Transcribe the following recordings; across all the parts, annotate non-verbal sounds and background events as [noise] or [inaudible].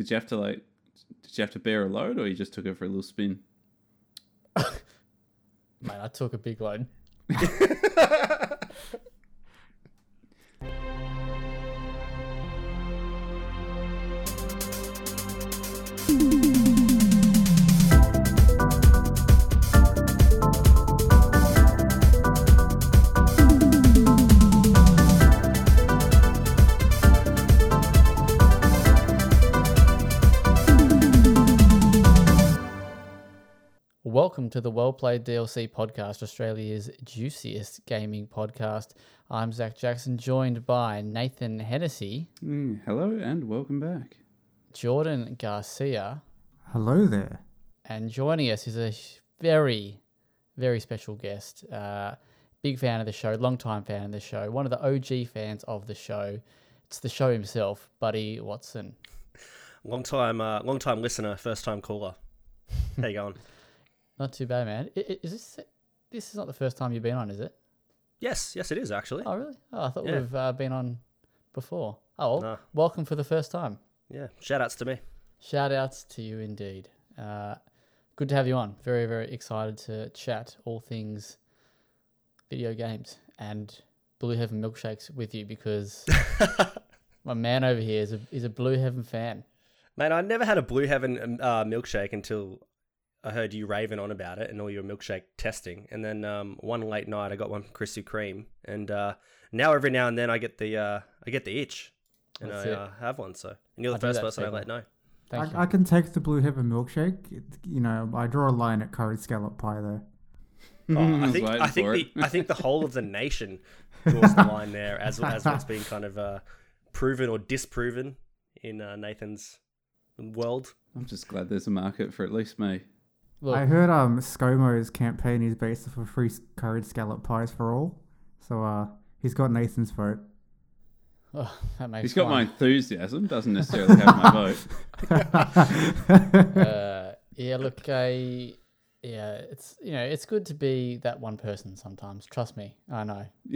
Did you have to like? Did you have to bear a load, or you just took it for a little spin? [laughs] Mate, I took a big load. [laughs] [laughs] to the Well Played DLC podcast, Australia's juiciest gaming podcast. I'm Zach Jackson, joined by Nathan Hennessy, Mm, hello and welcome back. Jordan Garcia, Hello there. and joining us is a very, very special guest. Uh, big fan of the show, long time fan of the show, one of the OG fans of the show. It's the show himself, Buddy Watson. Long time, uh, long time listener, first time caller. How you going? [laughs] Not too bad, man. I- I- Is this this is not the first time you've been on, is it? yes, yes, it is actually. Oh, really? Oh, I thought Yeah. we've uh, been on before. Oh, well, No. welcome for the first time. Yeah, shout outs to me. Shout outs to you indeed. Uh, good to have you on. Very, very excited to chat all things video games and Blue Heaven milkshakes with you because [laughs] my man over here is a, is a Blue Heaven fan. Man, I never had a Blue Heaven um, uh, milkshake until I heard you raving on about it and all your milkshake testing. And then um, one late night, I got one from Krispy Kreme, and uh, now every now and then I get the uh, I get the itch, and That's I uh, have one. So, and you're the do first that to person I people. let know. Thank you. I, I can take the Blue Heaven milkshake. It, you know, I draw a line at curry scallop pie though. Oh, I think I think the. I think the whole of the [laughs] nation draws the line there as as what's been kind of uh, proven or disproven in uh, Nathan's world. I'm just glad there's a market for at least me. Look, I heard um ScoMo's campaign is based off of free s- curried scallop pies for all. So uh he's got Nathan's vote. oh, that makes He's got my enthusiasm, doesn't necessarily have my vote. [laughs] [laughs] uh, yeah, look, I yeah, it's you know, it's good to be that one person sometimes. Trust me, I know. [laughs]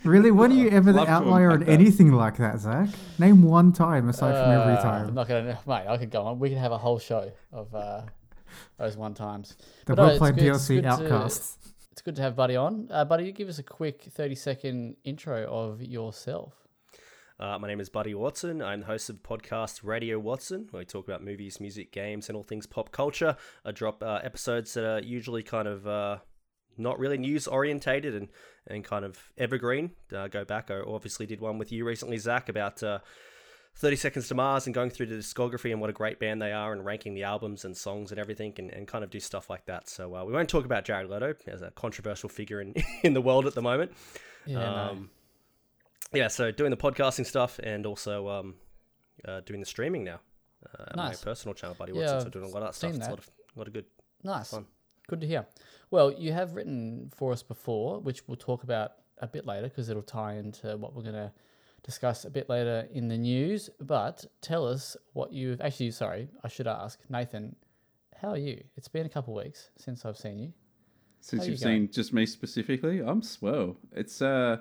It's- really? When are you ever the outlier on anything like that, Zach? Name one time aside from every time. I'm not gonna, mate. I could go on. We could have a whole show of uh, those one times. The but no, well played good- it's DLC good to- outcasts. It's good to have Buddy on. Uh, Buddy, you give us a quick thirty second intro of yourself. Uh, my name is Buddy Watson. I'm the host of the podcast Radio Watson, where we talk about movies, music, games, and all things pop culture. I drop uh, episodes that are usually kind of uh, not really news orientated and, and kind of evergreen. Uh, go back. I obviously did one with you recently, Zach, about uh, 30 Seconds to Mars and going through the discography and what a great band they are and ranking the albums and songs and everything and, and kind of do stuff like that. So uh, we won't talk about Jared Leto as a controversial figure in, [laughs] in the world at the moment. Yeah, no. Um, yeah, so doing the podcasting stuff and also um, uh, doing the streaming now. Uh, Nice. My personal channel, Buddy Yeah, Watson. So doing a lot of that stuff. seen It's a lot of, a lot of good. nice. fun. Good to hear. Well, you have written for us before, which we'll talk about a bit later because it'll tie into what we're going to discuss a bit later in the news. But tell us what you've actually. Sorry, I should ask Nathan. How are you? It's been a couple of weeks since I've seen you. Since you you've going? seen just me specifically, I'm swell. It's uh,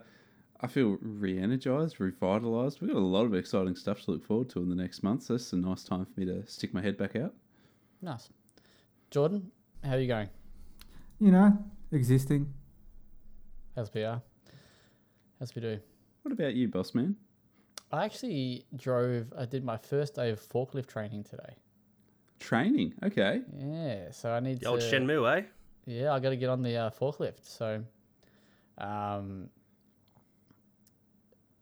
I feel re-energized, revitalized. We've got a lot of exciting stuff to look forward to in the next month. So this is a nice time for me to stick my head back out. Nice. Jordan, how are you going? You know, existing. As we are. As we do. What about you, boss man? I actually drove. I did my first day of forklift training today. Training, okay. Yeah, so I need The old to. Shenmue, eh? Yeah, I got to get on the uh, forklift. So, um,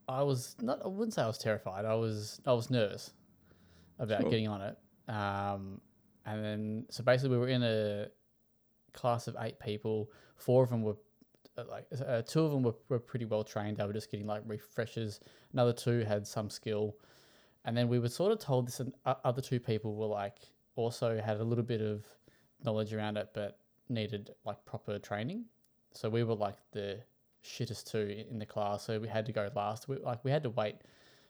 I was not. I wouldn't say I was terrified. I was. I was nervous about Sure. getting on it. Um, and then so basically we were in a class of eight people. Four of them were uh, like uh, two of them were, were pretty well trained. They were just getting like refreshers. Another two had some skill, and then we were sort of told this. And other two people were like also had a little bit of knowledge around it, but needed like proper training. So we were like the shittest two in the class. So we had to go last. We like we had to wait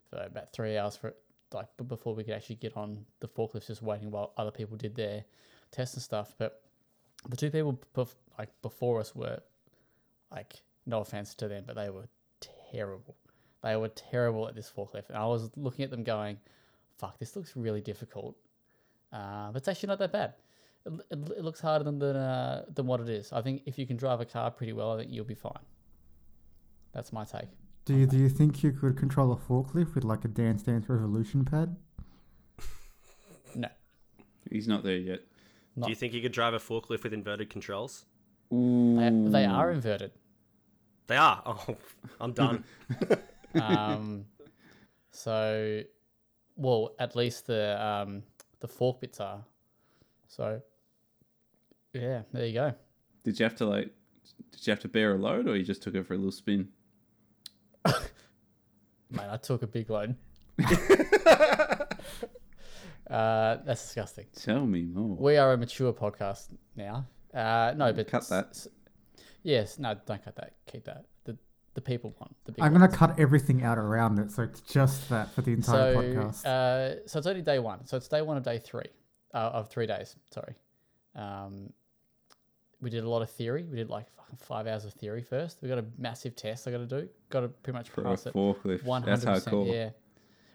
for about three hours for like before we could actually get on the forklift, just waiting while other people did their tests and stuff. But the two people bef- like before us were like no offense to them, but they were terrible. They were terrible at this forklift, and I was looking at them going, fuck, this looks really difficult. Uh, but it's actually not that bad. It, it, it looks harder than than, uh, than what it is. I think if you can drive a car pretty well, I think you'll be fine. That's my take. Do you, do you think you could control a forklift with like a Dance Dance Revolution pad? No, He's not there yet. Not, Do you think you could drive a forklift with inverted controls? they, they are inverted. They are. Oh, [laughs] I'm done. [laughs] Um, so, well, at least the um, the fork bits are. So, yeah, there you go. Did you have to like? Did you have to bear a load, or you just took it for a little spin? [laughs] Man, I took a big load. Uh, that's disgusting. Tell me more. We are a mature podcast now. Uh, no, but Cut that. s- yes, no, don't cut that. Keep that. The the people want the big. I'm gonna cut everything out around it, so it's just that for the entire so, podcast. Uh, so it's only day one. So it's day one of day three, uh, of three days. Sorry. Um, we did a lot of theory. We did like fucking five hours of theory first. We got a massive test I got to do. Got to pretty much For a pass it. forklift. One That's hundred percent. hardcore. Yeah.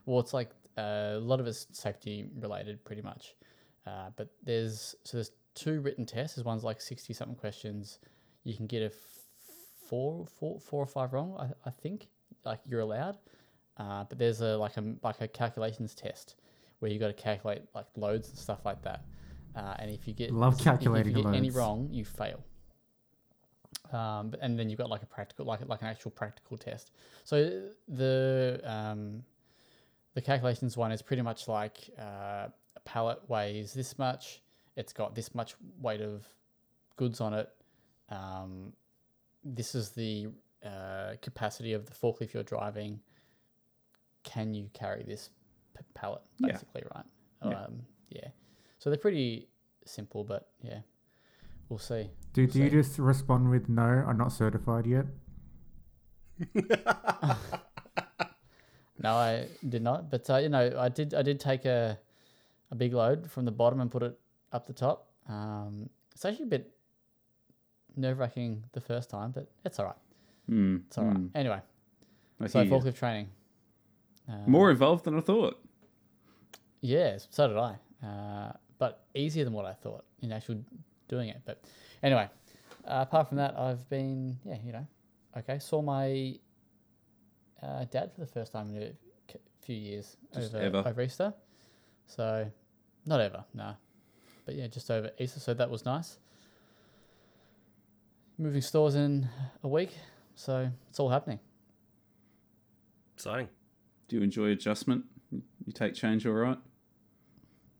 Well, it's like uh, a lot of it's safety related, pretty much. Uh, but there's so there's two written tests. There's one's like sixty something questions. You can get a f- four, four, four or five wrong. I, I think like you're allowed. Uh, but there's a like a like a calculations test where you got to calculate like loads and stuff like that. Uh, and if you get Love calculating if you get any wrong, you fail. Um, but- and then you've got like a practical, like like an actual practical test. So the um, the calculations one is pretty much like uh, a pallet weighs this much. It's got this much weight of goods on it. Um, this is the uh, capacity of the forklift you're driving. Can you carry this p- pallet? Yeah. Basically, right? Yeah. Um, yeah. So they're pretty simple, but yeah, we'll see. do do you just respond with no? I'm not certified yet. [laughs] [laughs] No, I did not. But uh, you know, I did. I did take a a big load from the bottom and put it up the top. Um, it's actually a bit nerve wracking the first time, but it's all right. Hmm, It's all right. hmm. Anyway, I so you. forklift training. Uh, More involved than I thought. Yeah, so did I. Uh, but easier than what I thought in actual doing it. But anyway, uh, apart from that, I've been yeah, you know, okay. Saw my uh, dad for the first time in a few years Just over ever? over Easter. So not ever, no. But yeah, just over Easter. So that was nice. Moving stores in a week, so it's all happening. Exciting. Do you enjoy adjustment? You take change all right?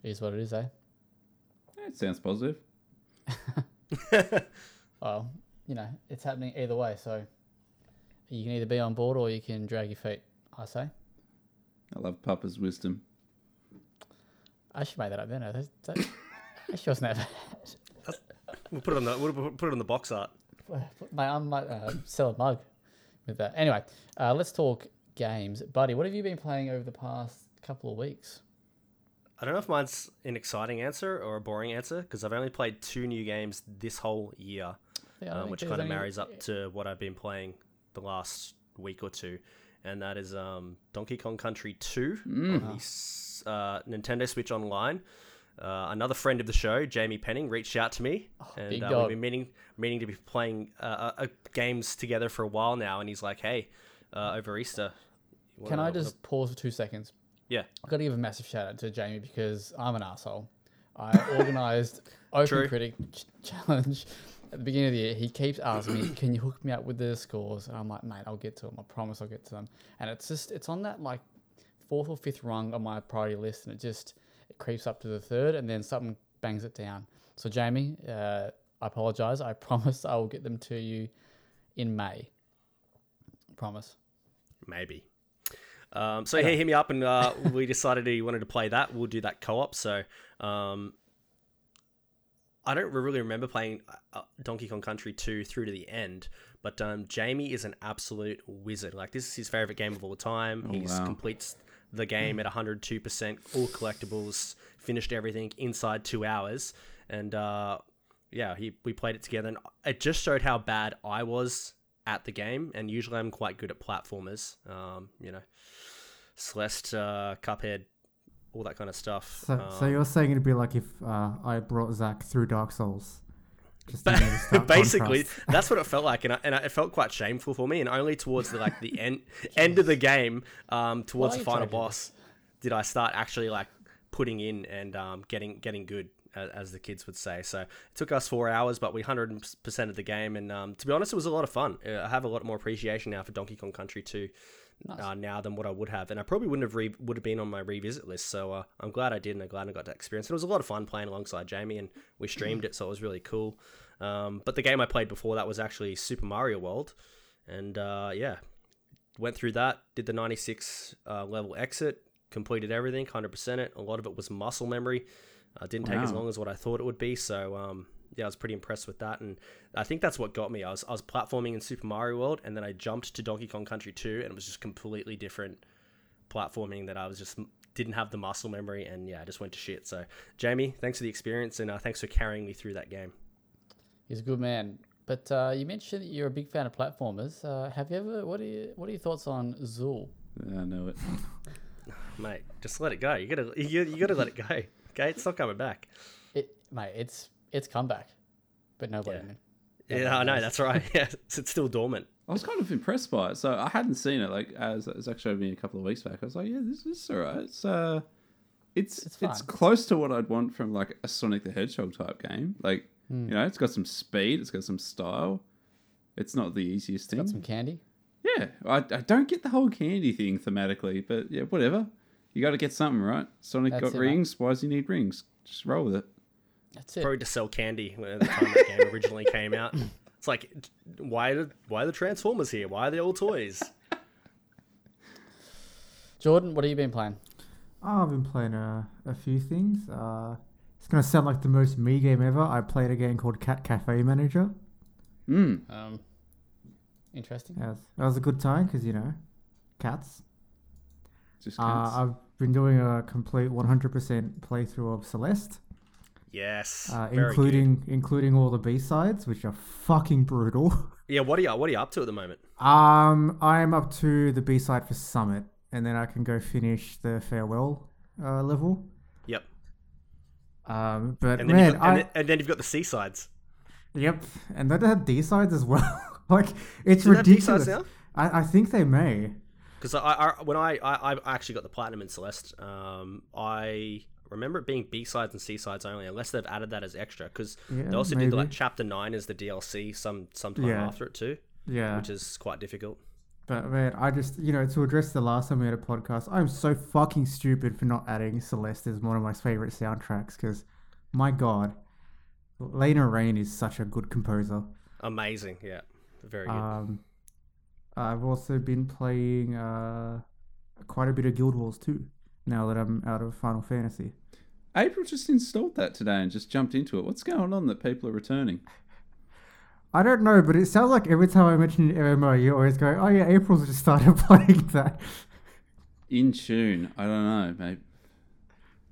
It is what it is, eh? Yeah, it sounds positive. [laughs] [laughs] Well, you know, it's happening either way. So you can either be on board or you can drag your feet. I say. I love Papa's wisdom. I should make that up then. That, that, that wasn't that bad. We'll put it on the we'll put it on the box art. My, I might uh, sell a mug with that. Anyway, uh, let's talk games. Buddy, what have you been playing over the past couple of weeks? I don't know if mine's an exciting answer or a boring answer because I've only played two new games this whole year, Yeah, um, which kind of any- marries up to what I've been playing the last week or two, and that is um, Donkey Kong Country 2 on the uh, Nintendo Switch Online. Uh, another friend of the show, Jamie Penning, reached out to me, and uh, we've been meaning meaning to be playing uh, uh, games together for a while now. And he's like, "Hey, uh, over Easter, Can wanna- I just pause for two seconds? Yeah. I've got to give a massive shout out to Jamie because I'm an asshole. I [laughs] organised Open True. Critic ch- Challenge at the beginning of the year. He keeps asking me, "Can you hook me up with the scores?" And I'm like, "Mate, I'll get to them. I promise I'll get to them." And it's just it's on that like fourth or fifth rung on my priority list, and it just it creeps up to the third, and then something bangs it down. So Jamie, uh, I apologize. I [laughs] promise I will get them to you in May. Promise. Maybe. Um, so he hit me up and uh, we decided he wanted to play that. We'll do that co-op. So um, I don't really remember playing uh, Donkey Kong Country 2 through to the end, but um, Jamie is an absolute wizard. Like this is his favorite game of all time. Oh, he wow. completes the game at 102%, all collectibles, finished everything inside two hours, and uh, yeah, he we played it together, and it just showed how bad I was at the game. And usually, I'm quite good at platformers. Um, you know, Celeste, uh, Cuphead, all that kind of stuff. So, so Um, you're saying it'd be like if uh, I brought Zach through Dark Souls. Just to make a stark basically [laughs] that's what it felt like and, I, and I, it felt quite shameful for me and only towards the like the end [laughs] end of the game um towards Why the final boss did i start actually like putting in and um getting getting good as, as the kids would say so it took us four hours but we 100% of the game and um to be honest it was a lot of fun Uh, i have a lot more appreciation now for donkey kong country 2 Nice. uh, now than what I would have, and I probably wouldn't have re- would have been on my revisit list. So uh, I'm glad I did, and I'm glad I got that experience. It was a lot of fun playing alongside Jamie, and we streamed it, so it was really cool. Um, but the game I played before that was actually Super Mario World, and uh, yeah, went through that, did the 96 uh, level exit, completed everything, 100% it. A lot of it was muscle memory. Uh, didn't take as long as what I thought it would be. So um, yeah, I was pretty impressed with that, and I think that's what got me. I was I was platforming in Super Mario World, and then I jumped to Donkey Kong Country 2, and it was just completely different platforming that I was just didn't have the muscle memory, and yeah, I just went to shit. So Jamie, thanks for the experience, and uh, thanks for carrying me through that game. He's a good man. But uh, you mentioned that you're a big fan of platformers. Uh, have you ever? What are you, What are your thoughts on Zool? I know it. [laughs] Mate, just let it go. You gotta you, you gotta let it go. Okay, it's not coming back. It, mate, it's it's comeback, but nobody. Yeah. knew. Yeah, I know that's right. [laughs] Yeah, it's, it's still dormant. I was kind of impressed by it. So I hadn't seen it. Like as Zach showed me a couple of weeks back, I was like, yeah, this is alright. It's uh, it's It's it's, close to what I'd want from like a Sonic the Hedgehog type game. Like Hmm. you know, it's got some speed, it's got some style. It's not the easiest thing. Got some candy. Yeah, I, I don't get the whole candy thing thematically, but yeah, whatever. You got to get something right. Sonic That's got it, mate. rings. Why does he need rings? Just roll with it. That's it. Probably to sell candy when the time that game originally came out. [laughs] It's like, why did why are the Transformers here? Why are they all toys? Jordan, what have you been playing? Oh, I've been playing a, a few things. Uh, it's gonna sound like the most me game ever. I played a game called Cat Cafe Manager. Mm. Um, interesting. Yes, that was a good time because you know, cats. Just Uh, cats. I've been doing a complete 100% playthrough of Celeste, Yes, uh, very good. including including all the B sides, which are fucking brutal. [laughs] Yeah, what are you what are you up to at the moment? um, I'm up to the B side for Summit, and then I can go finish the farewell uh, level. Yep, Um, but and then, man, you've got, I and, then, and then you've got the C sides. yep, and they have D sides as well. [laughs] like it's Do they have ridiculous. I, I think they may. Because I, I when I, I I actually got the platinum in Celeste, um, I remember it being B sides and C sides only, unless they've added that as extra. Because Yeah, they also did like chapter nine as the DLC some sometime Yeah. after it too, Yeah, which is quite difficult. But man, I just you know to address the last time we had a podcast, I'm so fucking stupid for not adding Celeste as one of my favorite soundtracks because, my god, Lena Raine is such a good composer. Amazing, yeah, very good. Um, I've also been playing uh, quite a bit of Guild Wars 2. Now that I'm out of Final Fantasy, April just installed that today and just jumped into it. What's going on that people are returning? I don't know, but it sounds like every time I mention an MMO, you always go, "Oh yeah, April's just started [laughs] playing that." In tune. I don't know, mate.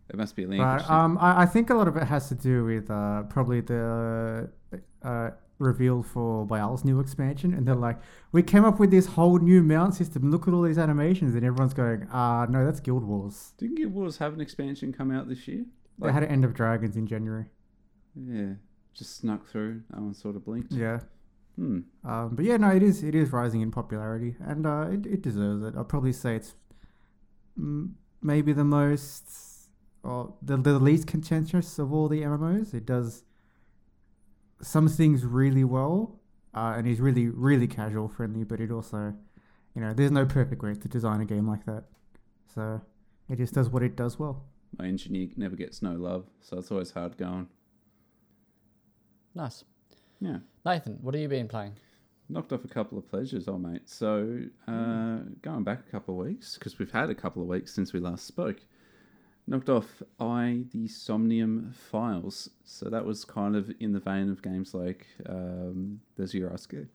It must be a language. But um, I, I think a lot of it has to do with uh, probably the uh, reveal for Bial's new expansion, and they're like, "We came up with this whole new mount system. Look at all these animations," and everyone's going, "Ah, no, that's Guild Wars." Didn't Guild Wars have an expansion come out this year? They had an End of Dragons in January. Yeah, just snuck through. No one sort of blinked. Yeah, Hmm. um, but yeah, no, it is it is rising in popularity, and uh, it it deserves it. I'll probably say it's maybe the most or the the least contentious of all the MMOs. It does some things really well, uh, and he's really really casual friendly. But it also, you know, there's no perfect way to design a game like that. So it just does what it does well. My engineer never gets no love, so it's always hard going. Nice. Yeah. Nathan, what have you been playing? Knocked off a couple of pleasures, old mate. So, uh, going back a couple of weeks, because we've had a couple of weeks since we last spoke, knocked off AI the Somnium Files. So, that was kind of in the vein of games like um, the Zero Escape,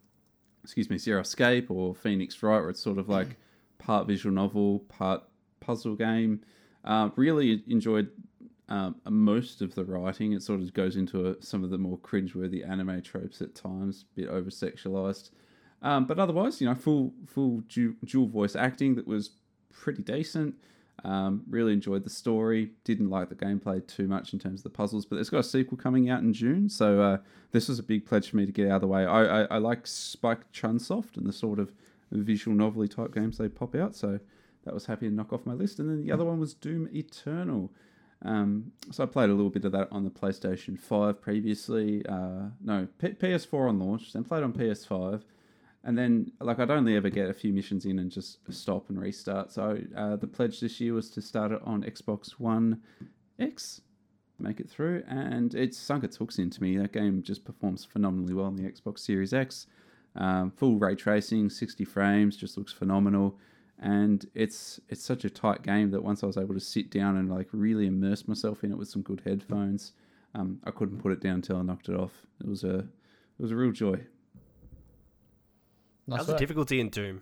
excuse me, Zero Escape or Phoenix Wright, where it's sort of like [clears throat] part visual novel, part puzzle game. Uh, really enjoyed um, most of the writing. It sort of goes into a, some of the more cringeworthy anime tropes at times, a bit over sexualized. Um, but otherwise, you know, full full du- dual voice acting that was pretty decent. Um, really enjoyed the story. Didn't like the gameplay too much in terms of the puzzles, but it's got a sequel coming out in June, so uh, this was a big pledge for me to get out of the way. I, I, I like Spike Chunsoft and the sort of visual novelty type games they pop out, so that was happy to knock off my list. And then the other one was Doom Eternal. Um, so I played a little bit of that on the PlayStation 5 previously. Uh, no, P- PS4 on launch, then played on PS5. And then, like, I'd only ever get a few missions in and just stop and restart. So uh, the pledge this year was to start it on Xbox One X, make it through, and it's sunk its hooks into me. That game just performs phenomenally well on the Xbox Series X. Um, full ray tracing, 60 frames, just looks phenomenal and it's it's such a tight game that once I was able to sit down and like really immerse myself in it with some good headphones, um, I couldn't put it down until I knocked it off. It was a it was a real joy. Nice How's the difficulty in Doom?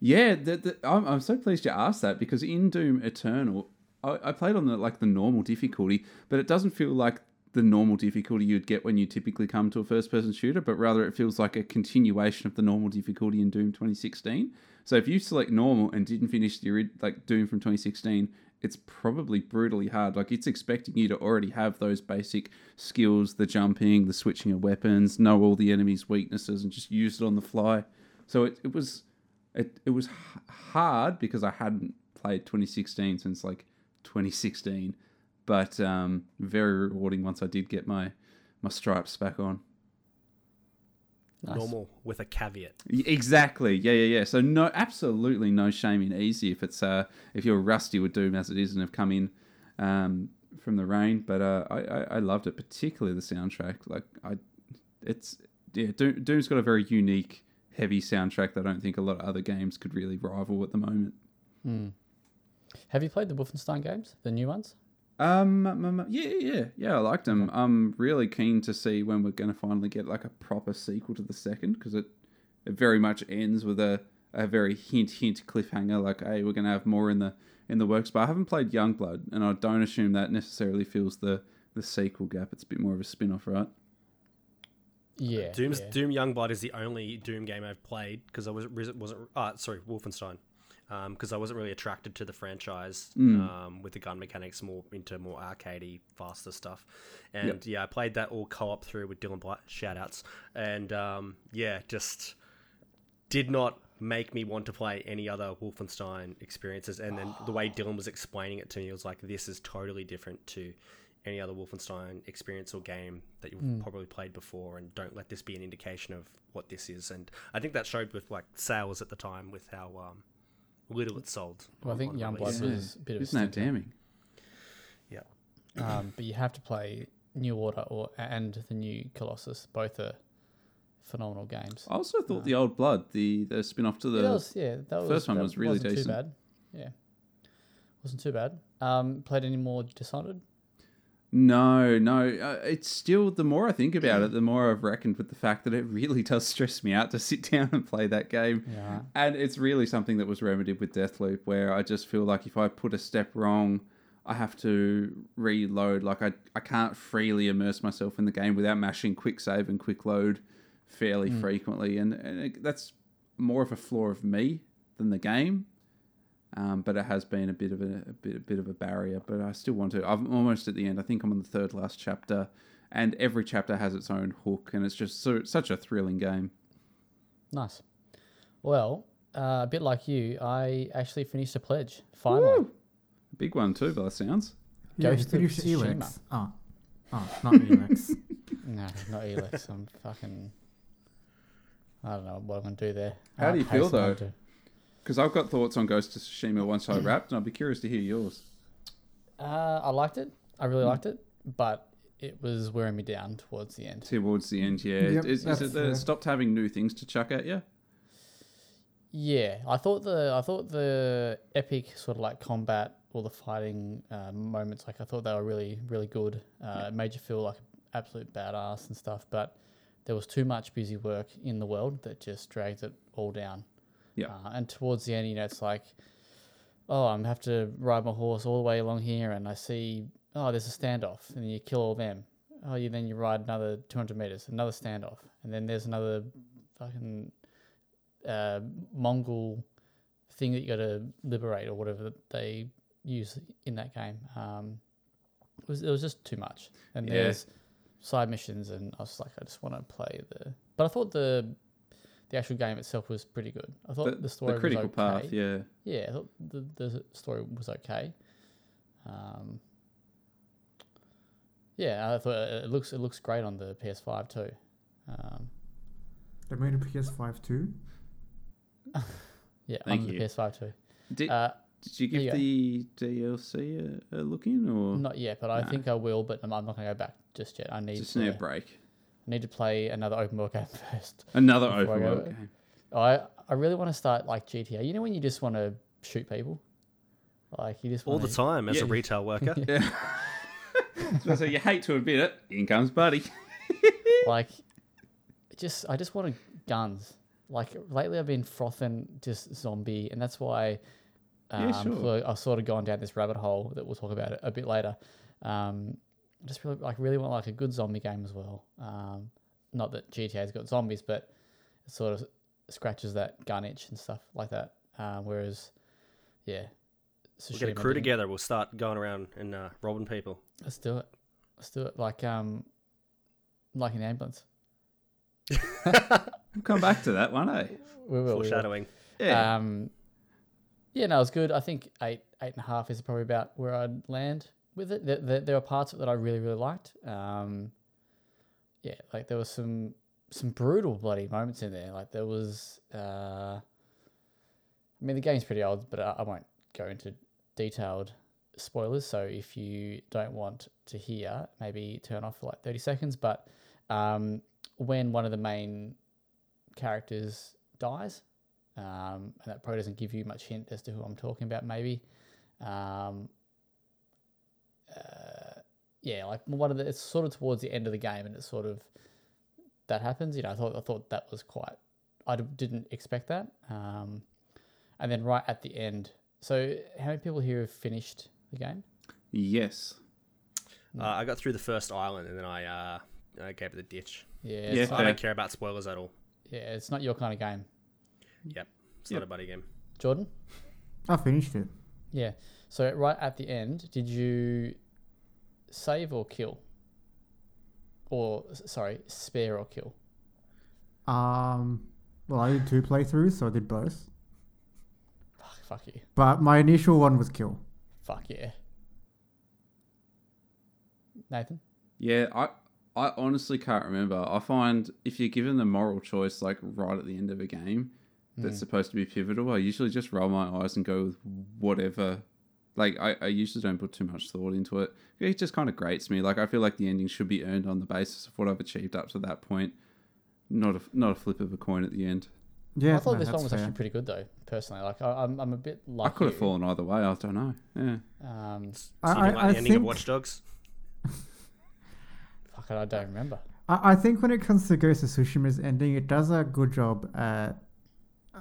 Yeah, the, the, I'm, I'm so pleased you asked that because in Doom Eternal, I, I played on the like the normal difficulty, but it doesn't feel like the normal difficulty you'd get when you typically come to a first person shooter, but rather it feels like a continuation of the normal difficulty in Doom 2016. So if you select normal and didn't finish the like Doom from 2016, it's probably brutally hard. Like it's expecting you to already have those basic skills, the jumping, the switching of weapons, know all the enemy's weaknesses, and just use it on the fly. So it, it was it, it was hard because I hadn't played 2016 since like 2016, but um, very rewarding once I did get my my stripes back on. Nice. Normal with a caveat. Exactly. Yeah, yeah, yeah. So no, absolutely no shame in easy if it's uh if you're rusty with Doom as it is and have come in um from the rain. But uh, I, I I loved it, particularly the soundtrack. Like I, it's yeah, Doom, Doom's got a very unique, heavy soundtrack that I don't think a lot of other games could really rival at the moment. Hmm. Have you played the Wolfenstein games, the new ones? Um, yeah, yeah, yeah, yeah. I liked them. I'm really keen to see when we're going to finally get like a proper sequel to the second because it it very much ends with a, a very hint hint cliffhanger. Like, hey, we're going to have more in the in the works. But I haven't played Youngblood, and I don't assume that necessarily fills the the sequel gap. It's a bit more of a spin off, right? Yeah. Doom's yeah. Doom Youngblood is the only Doom game I've played because I was wasn't uh, sorry Wolfenstein because I wasn't really attracted to the franchise um, with the gun mechanics more into more arcadey faster stuff and Yep. yeah I played that all co-op through with Dylan Blight shout outs and um, yeah just did not make me want to play any other Wolfenstein experiences and then the way Dylan was explaining it to me was like this is totally different to any other Wolfenstein experience or game that you've probably played before, and don't let this be an indication of what this is. And I think that showed with like sales at the time, with how um, little it sold. Well, I think on Youngblood release. was a bit of Isn't that damning? Yeah, um, but you have to play New Order or and the new Colossus. Both are phenomenal games. I also thought the Old Blood, the the spin off to the was, yeah, that was, first one that was really wasn't decent. Too bad. Yeah, wasn't too bad. Um, played any more Dishonored? No, no. Uh, it's still the more I think about it, the more I've reckoned with the fact that it really [laughs] does stress me out to sit down and play that game. Yeah. And it's really something that was remedied with Deathloop, where I just feel like if I put a step wrong, I have to reload. Like I, I can't freely immerse myself in the game without mashing quick save and quick load fairly frequently, and, and it, that's more of a flaw of me than the game. Um, but it has been a bit of a, a bit a bit of a barrier. But I still want to. I'm almost at the end. I think I'm on the third last chapter, and every chapter has its own hook, and it's just so, such a thrilling game. Nice. Well, uh, a bit like you, I actually finished a pledge finally. Big one too, by the sounds. Yeah, you Ghost of finished Tsushima. Oh, oh, not Elex. [laughs] [laughs] No, not Elex. I'm fucking. I don't know what I'm gonna do there. How do you feel, though? To- Because I've got thoughts on Ghost of Tsushima once I wrapped, and I'd be curious to hear yours. Uh, I liked it. I really liked it, but it was wearing me down towards the end. Towards the end, yeah. Yep, is, is it that it fair. stopped having new things to chuck at you? Yeah, I thought the I thought the epic sort of like combat or the fighting uh, moments, like I thought they were really really good. Uh, It made you feel like an absolute badass and stuff, but there was too much busy work in the world that just dragged it all down. Yeah. Uh, and towards the end, you know, it's like, oh, I'm have to ride my horse all the way along here, and I see, oh, there's a standoff, and you kill all them. Oh, you then you ride another 200 meters, another standoff, and then there's another fucking uh, Mongol thing that you got to liberate or whatever they use in that game. Um, it was it was just too much, and Yeah. there's side missions, and I was like, I just want to play the. But I thought the the actual game itself was pretty good. I thought The, the, story the critical was okay. path, yeah. Yeah, I thought the the story was okay. Um, yeah, I thought it it looks it looks great on the PS5 too. Um, They made a PS5 too. [laughs] yeah, Thank on you. the PS5 too. Did, Uh, did you there give you the DLC a, a look in, or not yet, but I think I will. But I'm, I'm not going to go back just yet. I need just to need a break? Need to play another open world [laughs] game first. Another Before I open world game. I I really want to start like GTA. You know when you just want to shoot people, like you just All wanna, the time as a retail worker. [laughs] Yeah. so, so you hate to admit it. In comes Buddy. [laughs] like just I just wanted guns. Like lately, I've been frothing just zombie, and that's why um, Yeah, sure. I've sort of gone down this rabbit hole that we'll talk about it a bit later. Um, just really like really want like a good zombie game as well. Um, not that GTA's got zombies, but it sort of scratches that gun itch and stuff like that. Um, whereas, yeah, We'll get a crew didn't. together. We'll start going around and uh, robbing people. Let's do it. Let's do it. Like um, like an ambulance. We'll come back to that one, eh? We will. we will. Foreshadowing. Yeah. Um, yeah, no, it was good. I think eight, eight and a half is probably about where I'd land with it. There, there, there were parts of it that I really, really liked. Um, yeah, like there was some some brutal bloody moments in there. Like there was, uh, I mean, the game's pretty old, but I, I won't go into detailed spoilers. So if you don't want to hear, maybe turn off for like thirty seconds. But um, when one of the main characters dies, um, and that probably doesn't give you much hint as to who I'm talking about. Maybe, um, uh, yeah, like one of the it's sort of towards the end of the game, and it's sort of that happens. You know, I thought I thought that was quite. I didn't expect that, um, and then right at the end. So, how many people here have finished the game? yes. Uh, I got through the first island and then I uh, I gave it a ditch. Yeah, Yeah, it's, I don't care about spoilers at all. yeah, it's not your kind of game, Yep. It's Yep. not a buddy game. Jordan. I finished it. Yeah. So right at the end, did you save or kill? Or sorry, spare or kill? Um, well, I did two playthroughs, so I did both. Fuck, fuck you. But my initial one was kill. Fuck yeah. Nathan? Yeah, I I honestly can't remember. I find if you're given the moral choice, like right at the end of a game, that's supposed to be pivotal, I usually just roll my eyes and go with whatever. Like I, I usually don't put too much thought into it. It just kind of grates me. Like I feel like the ending should be earned on the basis of what I've achieved up to that point, not a not a flip of a coin at the end. Yeah, I thought no, this one was fair. actually pretty good though, personally. Like I, I'm, I'm a bit lucky. I could have fallen either way. I don't know. Yeah. Um, So I- you didn't I- like I the ending of think- Watch Dogs? fuck it, I don't remember. I, I think when it comes to Ghost of Tsushima's ending, it does a good job at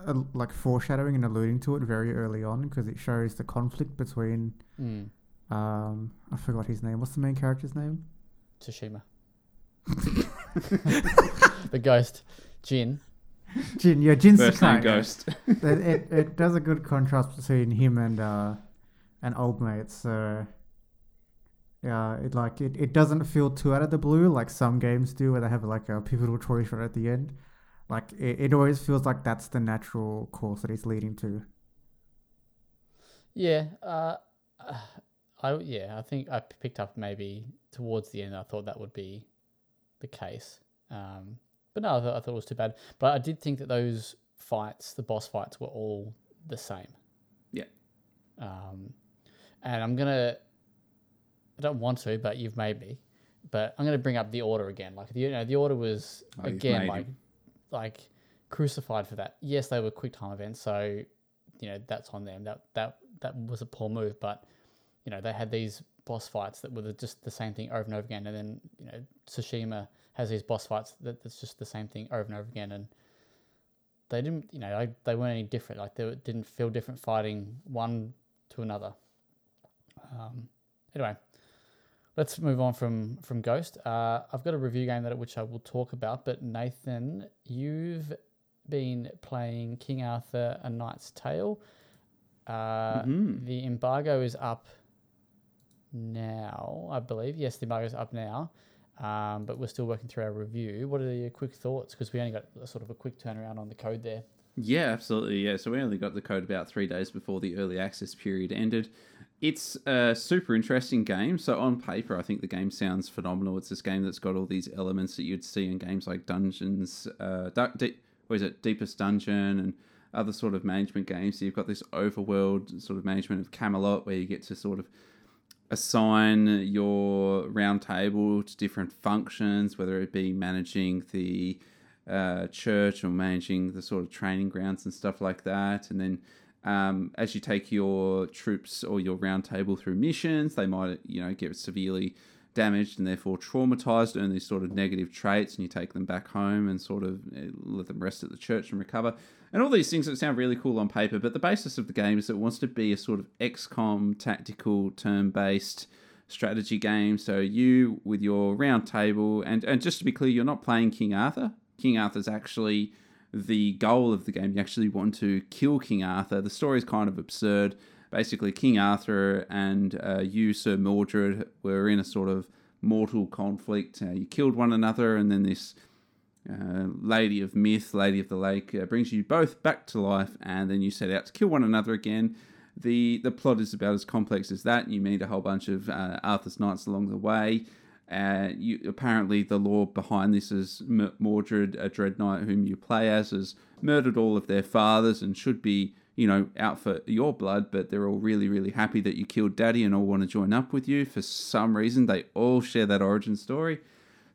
uh, like foreshadowing and alluding to it very early on because it shows the conflict between Mm. um I forgot his name. What's the main character's name? Tsushima. [laughs] the ghost, Jin. Jin. Yeah, Jin First name Ghost. it, it it does a good contrast between him and uh and old mate. So yeah, it like it, it doesn't feel too out of the blue like some games do where they have like a pivotal choice right at the end. Like it, it always feels like that's the natural course that it's leading to. Yeah, uh, [sighs] I yeah, I think I p- picked up maybe towards the end. I thought that would be the case, um, but no, I thought, I thought it was too bad. But I did think that those fights, the boss fights, were all the same. Yeah. Um, and I'm gonna. I don't want to, but you've made me. But I'm gonna bring up the order again. Like the you know the order was Oh, again like him. Like crucified for that. Yes, they were quick time events, so you know that's on them. That that that was a poor move, but you know they had these boss fights that were just the same thing over and over again, and then you know Tsushima has these boss fights that that's just the same thing over and over again, and they didn't you know they weren't any different. Like they didn't feel different fighting one to another. Um, anyway, let's move on from from Ghost. Uh, I've got a review game that which I will talk about, but Nathan, you've been playing King Arthur: A Knight's Tale. Uh, Mhm. The embargo is up now, I believe. Yes, the embargo is up now, um, but we're still working through our review. What are your quick thoughts? Because we only got a sort of a quick turnaround on the code there. Yeah, absolutely. Yeah, so we only got the code about three days before the early access period ended. It's a super interesting game. So on paper, I think the game sounds phenomenal. It's this game that's got all these elements that you'd see in games like Dungeons, uh, Deep, what is it, Deepest Dungeon, and other sort of management games. So you've got this overworld sort of management of Camelot, where you get to sort of assign your round table to different functions, whether it be managing the uh, church or managing the sort of training grounds and stuff like that. And then um, as you take your troops or your round table through missions, they might, you know, get severely damaged and therefore traumatized, earn these sort of negative traits, and you take them back home and sort of uh, let them rest at the church and recover. And all these things that sound really cool on paper, but the basis of the game is it wants to be a sort of XCOM tactical turn based strategy game. So you with your round table, and, and just to be clear, you're not playing King Arthur. King Arthur's actually the goal of the game. You actually want to kill King Arthur. The story is kind of absurd. Basically, King Arthur and uh, you, Sir Mordred, were in a sort of mortal conflict. Uh, you killed one another, and then this uh, Lady of Myth, Lady of the Lake, uh, brings you both back to life, and then you set out to kill one another again. The the plot is about as complex as that. You meet a whole bunch of uh, Arthur's knights along the way. Uh, you apparently the lore behind this is M- Mordred, a dread knight whom you play as, has murdered all of their fathers and should be you know out for your blood. But they're all really really happy that you killed Daddy and all want to join up with you for some reason. They all share that origin story.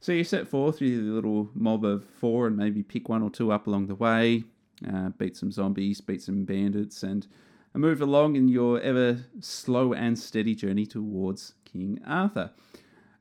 So you set forth with your little mob of four and maybe pick one or two up along the way, uh, beat some zombies, beat some bandits, and move along in your ever slow and steady journey towards King Arthur.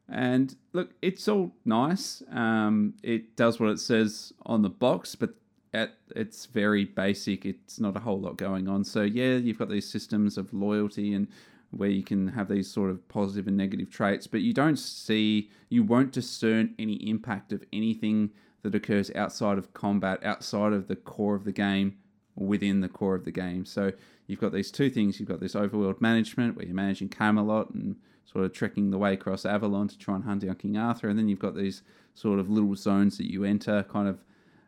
And look, it's all nice. Um, it does what it says on the box, but at it's very basic. It's not a whole lot going on. So yeah, you've got these systems of loyalty and where you can have these sort of positive and negative traits, but you don't see, you won't discern any impact of anything that occurs outside of combat, outside of the core of the game, within the core of the game. So you've got these two things. You've got this overworld management where you're managing Camelot and sort of trekking the way across Avalon to try and hunt down King Arthur, and then you've got these sort of little zones that you enter, kind of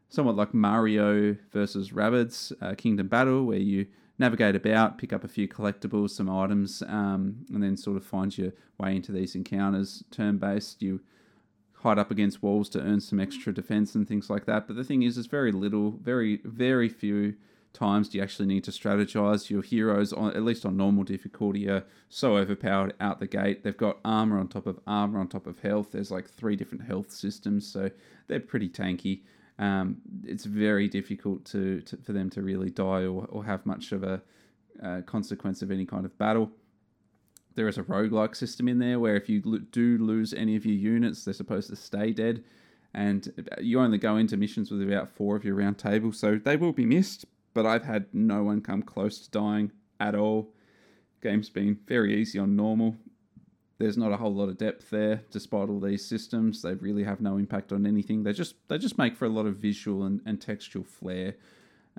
somewhat like Mario versus Rabbids uh, Kingdom Battle, where you navigate about, pick up a few collectibles, some items, um, and then sort of find your way into these encounters. Turn based, you hide up against walls to earn some extra defense and things like that. But the thing is, there's very little, very, very few times do you actually need to strategize. Your heroes, on, at least on normal difficulty, are so overpowered out the gate. They've got armor on top of armor on top of health. There's like three different health systems, so they're pretty tanky. Um, it's very difficult to, to, for them to really die or, or have much of a uh, consequence of any kind of battle. There is a roguelike system in there where if you lo- do lose any of your units, they're supposed to stay dead. And you only go into missions with about four of your round table, so they will be missed. But I've had no one come close to dying at all. Game's been very easy on normal. There's not a whole lot of depth there, despite all these systems. They really have no impact on anything. They just they just make for a lot of visual and, and textual flair.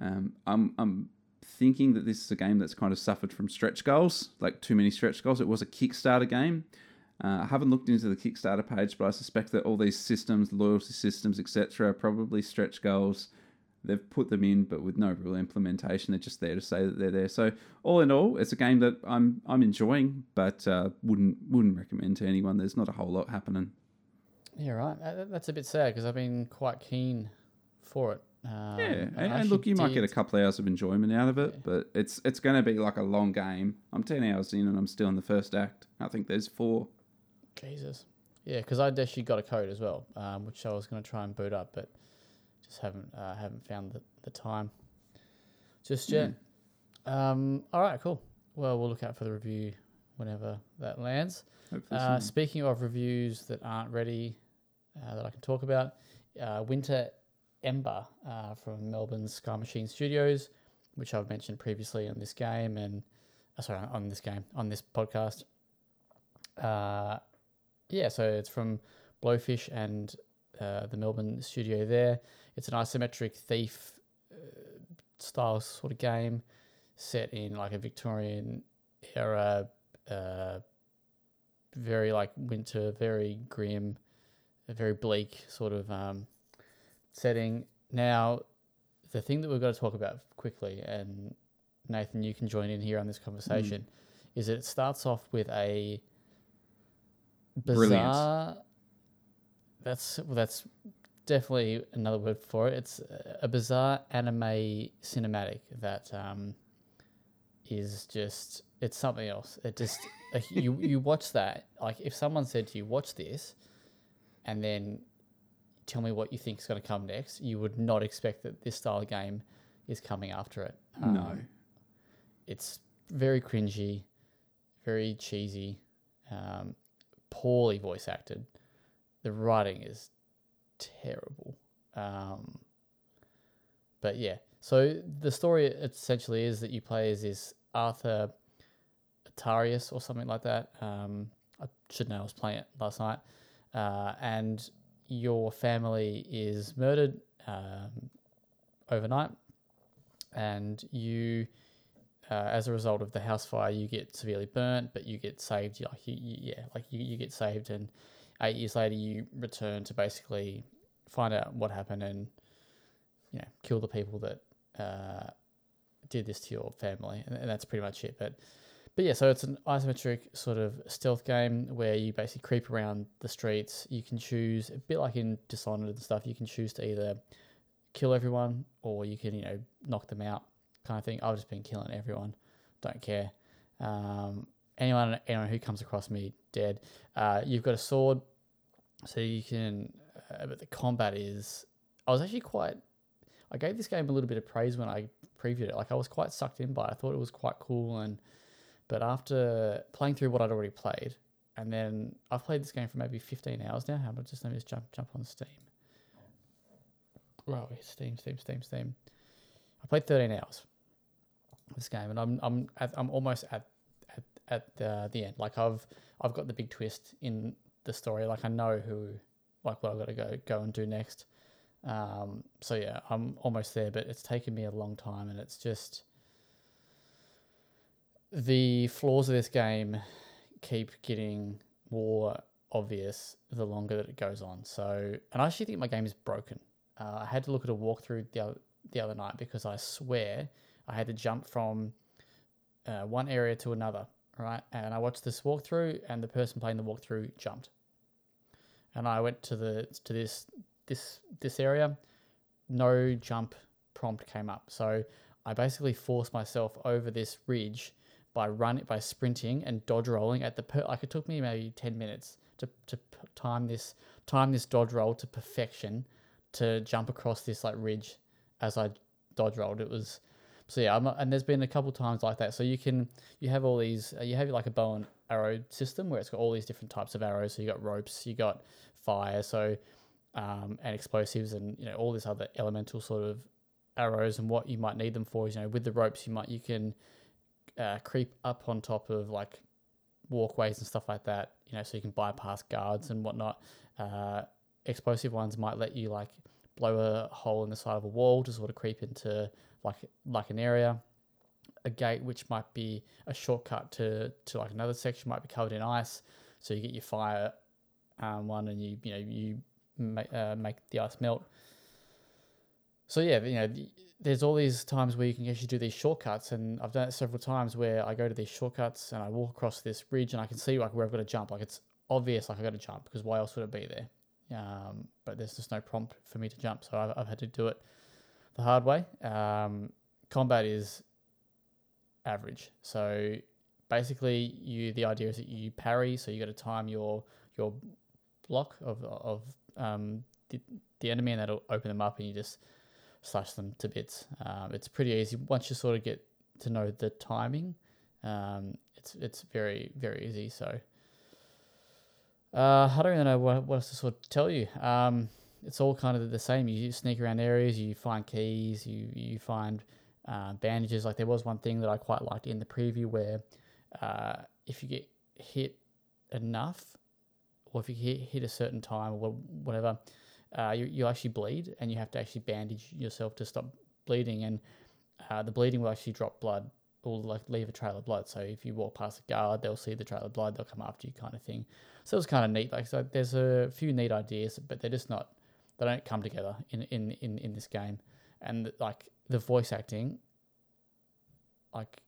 Um, I'm I'm thinking that this is a game that's kind of suffered from stretch goals, like too many stretch goals. It was a Kickstarter game. Uh, I haven't looked into the Kickstarter page, but I suspect that all these systems, loyalty systems, etc., are probably stretch goals. They've put them in, but with no real implementation. They're just there to say that they're there. So, all in all, it's a game that I'm I'm enjoying, but uh, wouldn't wouldn't recommend to anyone. There's not a whole lot happening. Yeah, right. That's a bit sad because I've been quite keen for it. Um, Yeah, and, and look, you might get a couple of hours of enjoyment out of it, Yeah. but it's it's going to be like a long game. I'm ten hours in, and I'm still in the first act. I think there's four. Jesus. Yeah, because I actually got a code as well, um, which I was going to try and boot up, but just haven't uh, haven't found the, the time just yet. Um, all right, cool. Well, we'll look out for the review whenever that lands. Uh, speaking of reviews that aren't ready uh, that I can talk about, uh, Winter Ember uh, from Melbourne's Sky Machine Studios, which I've mentioned previously on this game and uh, sorry on this game on this podcast. Uh, yeah, so it's from Blowfish and uh, the Melbourne studio there. It's an isometric thief uh, style sort of game set in like a Victorian era, uh, very like winter, very grim, very bleak sort of um, setting. Now, the thing that we've got to talk about quickly, and Nathan, you can join in here on this conversation, is that it starts off with a Brilliant. bizarre. That's well, that's definitely another word for it. It's a bizarre anime cinematic that um, is just it's something else. It just like, you you watch that like if someone said to you watch this, and then tell me what you think is going to come next, you would not expect that this style of game is coming after it. No. Um, it's very cringy, very cheesy, um, poorly voice acted. The writing is terrible. Um, but yeah, so the story essentially is that you play as this Arthur Atarius or something like that. Um, I should know I was playing it last night. Uh, and your family is murdered um, overnight, and you, uh, as a result of the house fire, you get severely burnt, but you get saved. Like you, you, yeah, like you, you get saved, and eight years later, you return to basically find out what happened and you know kill the people that uh, did this to your family, and, and that's pretty much it. But but yeah, so it's an isometric sort of stealth game where you basically creep around the streets. You can choose a bit like in Dishonored and stuff. You can choose to either kill everyone or you can you know knock them out, kind of thing. I've just been killing everyone, don't care. Um, anyone anyone who comes across me dead. Uh, you've got a sword, so you can. Uh, but the combat is. I was actually quite. I gave this game a little bit of praise when I previewed it. Like I was quite sucked in by. it. I thought it was quite cool and. But after playing through what I'd already played, and then I've played this game for maybe 15 hours now. How about just let me just jump jump on Steam. Right, Steam, Steam, Steam, Steam. I played 13 hours this game, and I'm I'm at, I'm almost at at, at the, the end. Like I've I've got the big twist in the story. Like I know who, like what I've got to go go and do next. Um, so yeah, I'm almost there, but it's taken me a long time, and it's just the flaws of this game keep getting more obvious the longer that it goes on. So, and I actually think my game is broken. Uh, I had to look at a walkthrough the other, the other night because I swear I had to jump from uh, one area to another, right? And I watched this walkthrough, and the person playing the walkthrough jumped, and I went to the to this this this area, no jump prompt came up. So I basically forced myself over this ridge by running by sprinting and dodge rolling at the per- like it took me maybe 10 minutes to, to time this time this dodge roll to perfection to jump across this like ridge as I dodge rolled it was so yeah and there's been a couple times like that. So you can you have all these uh, you have like a bow and arrow system where it's got all these different types of arrows. So you got ropes you got fire so um, and explosives and you know all this other elemental sort of arrows and what you might need them for. Is you know with the ropes you might you can uh, creep up on top of like walkways and stuff like that, you know, so you can bypass guards and whatnot. Uh, explosive ones might let you like blow a hole in the side of a wall to sort of creep into like like an area. A gate which might be a shortcut to to like another section might be covered in ice, so you get your fire um, one and you you know you make uh, make the ice melt. So yeah, you know. There's all these times where you can actually do these shortcuts, and I've done it several times where I go to these shortcuts and I walk across this bridge and I can see like where I've got to jump. Like it's obvious, like I got to jump because why else would it be there? Um, but there's just no prompt for me to jump, so I've, I've had to do it the hard way. Um, combat is average, so basically you the idea is that you parry, so you got to time your your block of of um, the, the enemy, and that'll open them up, and you just slash them to bits. Um, it's pretty easy once you sort of get to know the timing. Um, it's it's very very easy. So uh, I don't really know what, what else to sort of tell you. Um, it's all kind of the same. You sneak around areas, you find keys, you you find uh, bandages. Like there was one thing that I quite liked in the preview where uh, if you get hit enough, or if you hit, hit a certain time or whatever, uh, you, you actually bleed and you have to actually bandage yourself to stop bleeding and uh, the bleeding will actually drop blood will like leave a trail of blood. So if you walk past a guard, they'll see the trail of blood, they'll come after you, kind of thing. So it was kind of neat. Like so, there's a few neat ideas, but they're just not. They don't come together in in in, in this game, and like the voice acting. Like,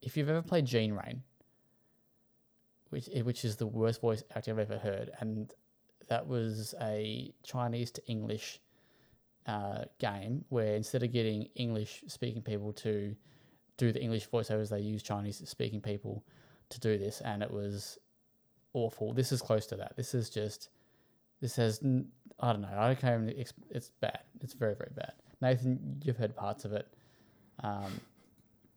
if you've ever played Gene Rain, which which is the worst voice acting I've ever heard, and that was a Chinese to English uh, game where instead of getting English speaking people to do the English voiceovers, they use Chinese speaking people to do this, and it was awful. This is close to that. This is just this has I don't know. I can't even. Exp- it's bad. It's very very bad. Nathan, you've heard parts of it. Um,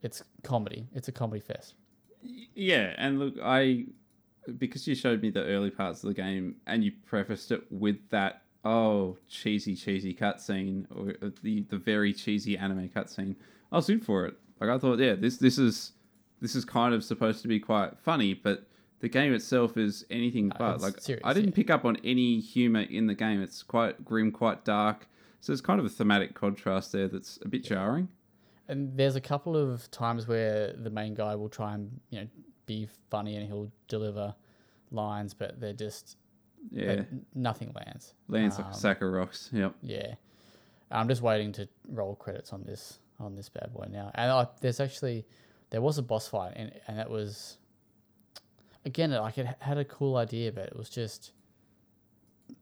it's comedy. It's a comedy fest. Yeah, and look, I because you showed me the early parts of the game and you prefaced it with that oh cheesy cheesy cutscene or uh, the the very cheesy anime cutscene. I was in for it. Like I thought, yeah, this this is this is kind of supposed to be quite funny, but the game itself is anything No, but. Like serious, I didn't yeah. pick up on any humor in the game. It's quite grim, quite dark. So it's kind of a thematic contrast there that's a bit jarring. And there's a couple of times where the main guy will try and you know be funny and he'll deliver lines, but they're just Yeah, nothing lands. lands like Um, a sack of rocks. Yep. Yeah, I'm just waiting to roll credits on this on this bad boy now. And I, there's actually there was a boss fight, and and that was again like it had a cool idea, but it was just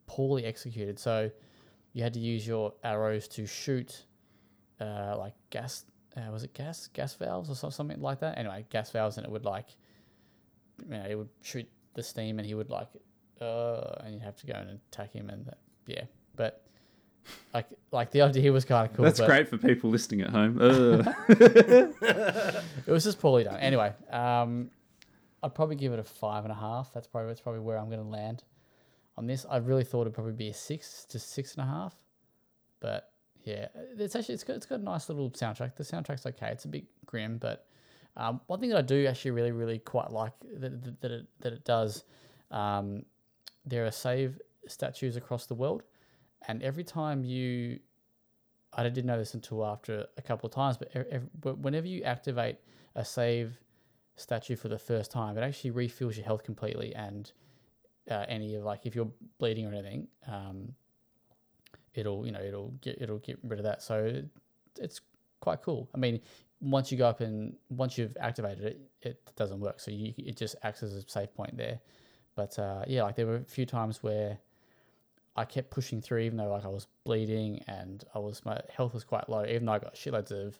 poorly executed. So you had to use your arrows to shoot uh, like gas. Uh, was it gas gas valves or something like that? Anyway, gas valves, and it would like you know it would shoot the steam, and he would like uh, and you have to go and attack him, and that, yeah, but. Like, like the idea was kind of cool. That's great for people listening at home. [laughs] [laughs] It was just poorly done. Anyway, um, I'd probably give it a five and a half. That's probably that's probably where I'm going to land on this. I really thought it'd probably be a six to six and a half, but yeah, it's actually it's got it's got a nice little soundtrack. The soundtrack's okay. It's a bit grim, but um, one thing that I do actually really really quite like that that, it that it does. Um, there are save statues across the world, and every time you I didn't know this until after a couple of times, but ev- ev- but whenever you activate a save statue for the first time, it actually refills your health completely, and uh, any of like if you're bleeding or anything, um, it'll you know it'll get it'll get rid of that. So it's quite cool. I mean, once you go up and once you've activated it, it doesn't work. So you it just acts as a save point there. But uh, yeah, like there were a few times where I kept pushing through, even though like I was bleeding and I was my health was quite low, even though I got shitloads of,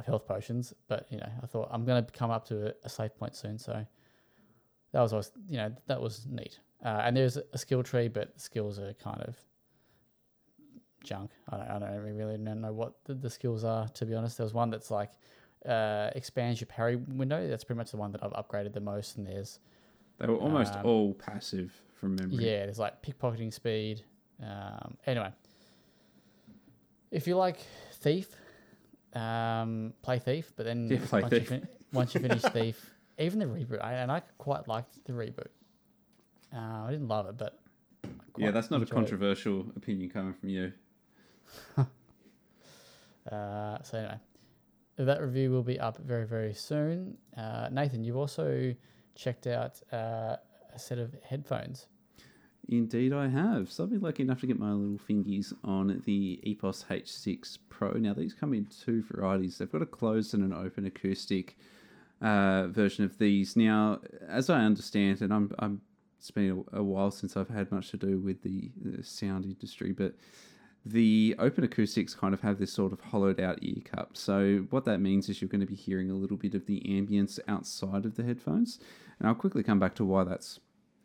of health potions. But you know, I thought I'm gonna come up to a, save point soon, so that was always you know that was neat. Uh, and there's a skill tree, but the skills are kind of junk. I don't, I don't really know what the, the skills are. To be honest, There's one that's like uh, expands your parry window. That's pretty much the one that I've upgraded the most. And there's They were almost Um, all passive from memory. yeah, there's like pickpocketing speed. Um, anyway, if you like Thief, um, play Thief, but then Yeah, once, Thief. You fin- once you finish [laughs] Thief, even the reboot, I, and I quite liked the reboot. Uh, I didn't love it, but Yeah, that's not a enjoyed it. controversial opinion coming from you. [laughs] Uh, so anyway, that review will be up very very soon. Uh, Nathan, you've also checked out uh, a set of headphones. Indeed, I have. So I've been lucky enough to get my little fingies on the EPOS H6 Pro. Now, these come in two varieties. They've got a closed and an open acoustic uh, version of these. Now, as I understand, and I'm, I'm it's been a, while since I've had much to do with the sound industry, but the open acoustics kind of have this sort of hollowed out ear cup. So what that means is you're going to be hearing a little bit of the ambience outside of the headphones. And I'll quickly come back to why that's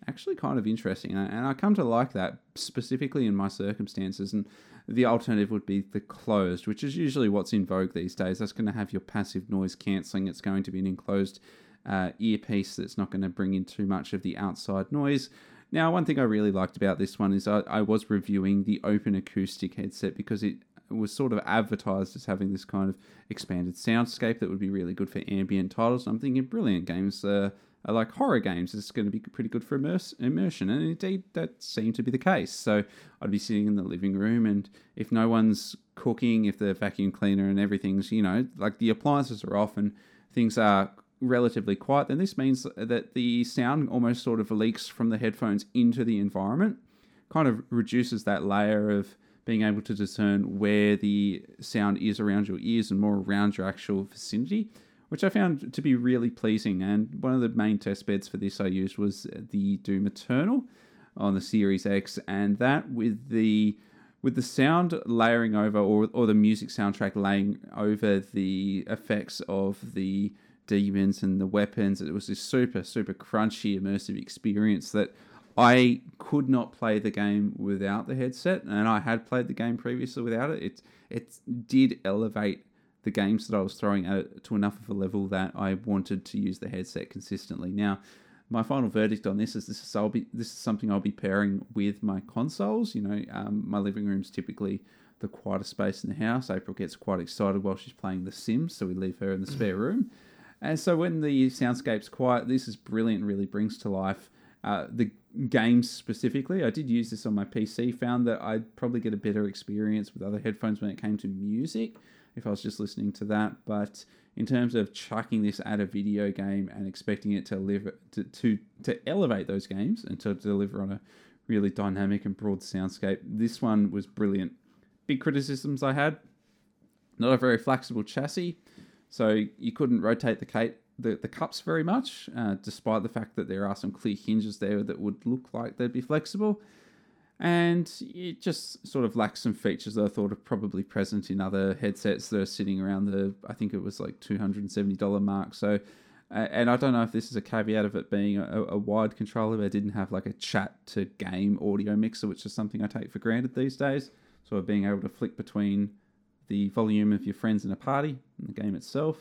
actually kind of interesting. And I, come to like that specifically in my circumstances. And the alternative would be the closed, which is usually what's in vogue these days. That's going to have your passive noise cancelling. It's going to be an enclosed uh, earpiece that's not going to bring in too much of the outside noise. Now, one thing I really liked about this one is I, I was reviewing the open acoustic headset because it was sort of advertised as having this kind of expanded soundscape that would be really good for ambient titles. I'm thinking brilliant games uh, Uh, like horror games. It's going to be pretty good for immerse, immersion, and indeed that seemed to be the case. So I'd be sitting in the living room, and if no one's cooking, if the vacuum cleaner and everything's you know like the appliances are off and things are relatively quiet, then this means that the sound almost sort of leaks from the headphones into the environment, kind of reduces that layer of being able to discern where the sound is around your ears and more around your actual vicinity, which I found to be really pleasing. And one of the main test beds for this I used was the Doom Eternal on the Series X, and that with the with the sound layering over or, or the music soundtrack laying over the effects of the demons and the weapons it was this super super crunchy immersive experience that I could not play the game without the headset, and I had played the game previously without it. It it did elevate the games that I was throwing at to enough of a level that I wanted to use the headset consistently. Now, my final verdict on this is this is I'll be this is something I'll be pairing with my consoles. You know, um, my living room's typically the quietest space in the house. April gets quite excited while she's playing The Sims, so we leave her in the spare room. And so when the soundscape's quiet, this is brilliant. Really brings to life uh, the games specifically. I did use this on my PC. Found that I'd probably get a better experience with other headphones when it came to music if I was just listening to that. But in terms of chucking this at a video game and expecting it to live to, to to elevate those games and to deliver on a really dynamic and broad soundscape, this one was brilliant. Big criticisms I had: not a very flexible chassis, so you couldn't rotate the Kate the, the cups very much, uh, despite the fact that there are some clear hinges there that would look like they'd be flexible. And it just sort of lacks some features that I thought are probably present in other headsets that are sitting around the, I think it was like $270 mark. So, and I don't know if this is a caveat of it being a, a wide controller, but didn't have like a chat to game audio mixer, which is something I take for granted these days. So, being able to flick between the volume of your friends in a party and the game itself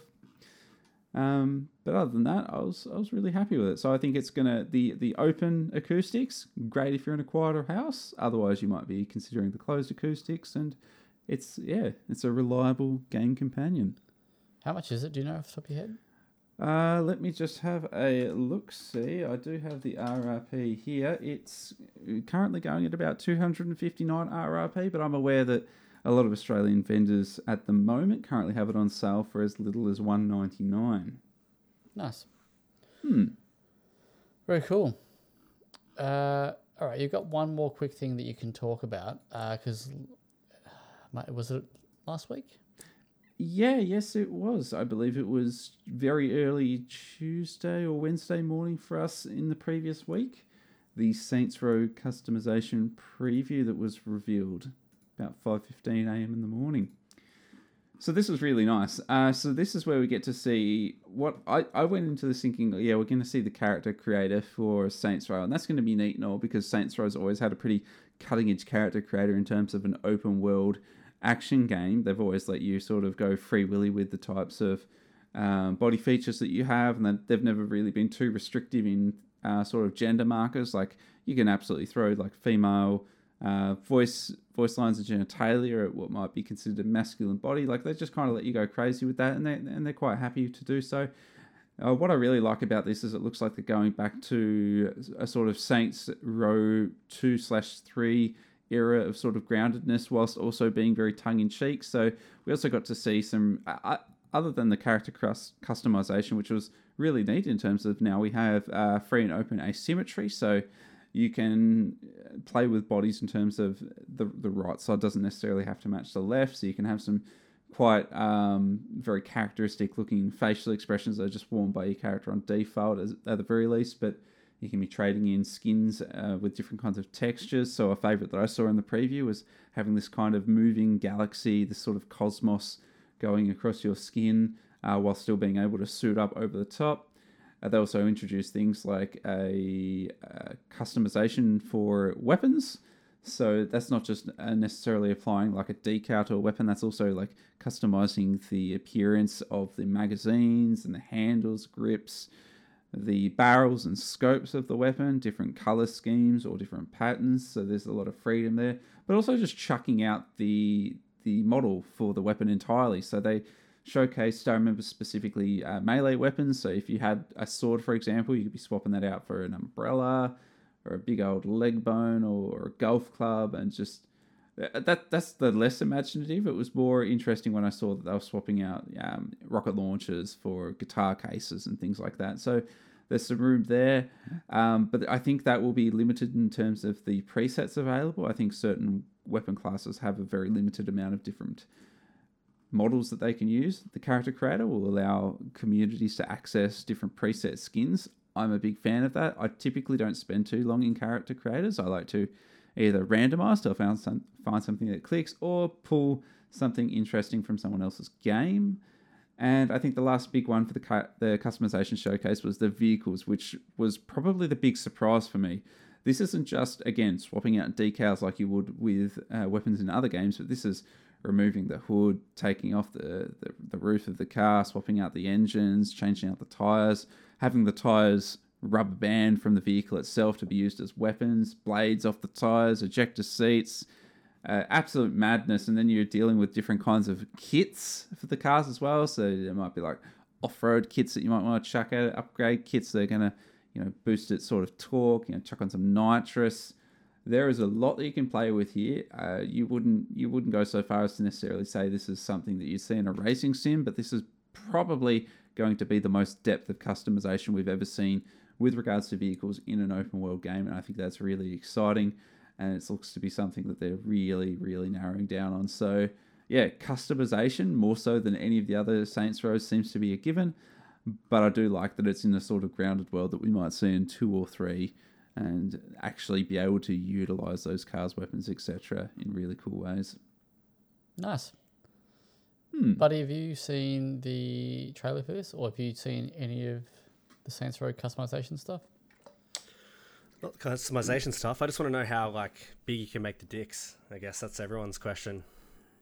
um, but other than that, I was I was really happy with it. So I think it's gonna the the open acoustics great if you're in a quieter house. Otherwise, you might be considering the closed acoustics, and it's yeah, it's a reliable game companion. How much is it? Do you know off the top of your head? Uh, let me just have a look. See, I do have the RRP here. It's currently going at about 259 RRP, but I'm aware that a lot of Australian vendors at the moment currently have it on sale for as little as one ninety nine. Nice. Hmm. Very cool. Uh, all right, you've got one more quick thing that you can talk about because uh, was it last week? Yeah, yes, it was. I believe it was very early Tuesday or Wednesday morning for us in the previous week. The Saints Row customization preview that was revealed about 5.15 a.m. in the morning. So this was really nice. Uh, so this is where we get to see what I, I went into this thinking, yeah, we're going to see the character creator for Saints Row, and that's going to be neat and all because Saints Row's always had a pretty cutting edge character creator in terms of an open world action game. They've always let you sort of go free willy with the types of um, body features that you have, and they've never really been too restrictive in uh, sort of gender markers. Like you can absolutely throw like female uh, voice voice lines and genitalia at what might be considered a masculine body. Like they just kind of let you go crazy with that, and they and they're quite happy to do so. Uh, what I really like about this is it looks like they're going back to a sort of Saints Row two slash three era of sort of groundedness, whilst also being very tongue in cheek. So we also got to see some. Uh, other than the character customization, which was really neat in terms of now we have uh, free and open asymmetry. So you can uh, play with bodies in terms of the the right side doesn't necessarily have to match the left, so you can have some quite um, very characteristic looking facial expressions that are just worn by your character on default as, at the very least, but you can be trading in skins uh, with different kinds of textures. So a favorite that I saw in the preview was having this kind of moving galaxy, this sort of cosmos going across your skin uh, while still being able to suit up over the top. Uh, they also introduced things like a, a customization for weapons. So that's not just uh, necessarily applying like a decal to a weapon. That's also like customizing the appearance of the magazines and the handles, grips, the barrels and scopes of the weapon, different color schemes or different patterns. So there's a lot of freedom there. But also just chucking out the the model for the weapon entirely. So they showcased, I remember specifically uh, melee weapons. So if you had a sword, for example, you could be swapping that out for an umbrella or a big old leg bone or, a golf club and just That that's the less imaginative. It was more interesting when I saw that they were swapping out um, rocket launchers for guitar cases and things like that. So there's some room there, um, but I think that will be limited in terms of the presets available. I think certain weapon classes have a very limited amount of different models that they can use. The character creator will allow communities to access different preset skins. I'm a big fan of that. I typically don't spend too long in character creators. I like to either randomize to find some find something that clicks or pull something interesting from someone else's game. And I think the last big one for the the customization showcase was the vehicles, which was probably the big surprise for me. This isn't just again swapping out decals like you would with uh, weapons in other games, but this is removing the hood, taking off the, the the roof of the car, swapping out the engines, changing out the tires, having the tires rubber band from the vehicle itself to be used as weapons, blades off the tires, ejector seats, uh, absolute madness. And then you're dealing with different kinds of kits for the cars as well. So there might be like off-road kits that you might want to chuck out, upgrade kits that are going to, you know, boost its sort of torque. You know, chuck on some nitrous. There is a lot that you can play with here. Uh, you wouldn't you wouldn't go so far as to necessarily say this is something that you see in a racing sim, but this is probably going to be the most depth of customization we've ever seen with regards to vehicles in an open world game, and I think that's really exciting. And it looks to be something that they're really, really narrowing down on. So, yeah, customization more so than any of the other Saints Row seems to be a given. But I do like that it's in a sort of grounded world that we might see in two or three, and actually be able to utilize those cars, weapons, etc., in really cool ways. Nice. Hmm. Buddy, have you seen the trailer for this, or have you seen any of the Saints Row customization stuff? Not customization stuff. I just want to know how like big you can make the dicks. I guess that's everyone's question.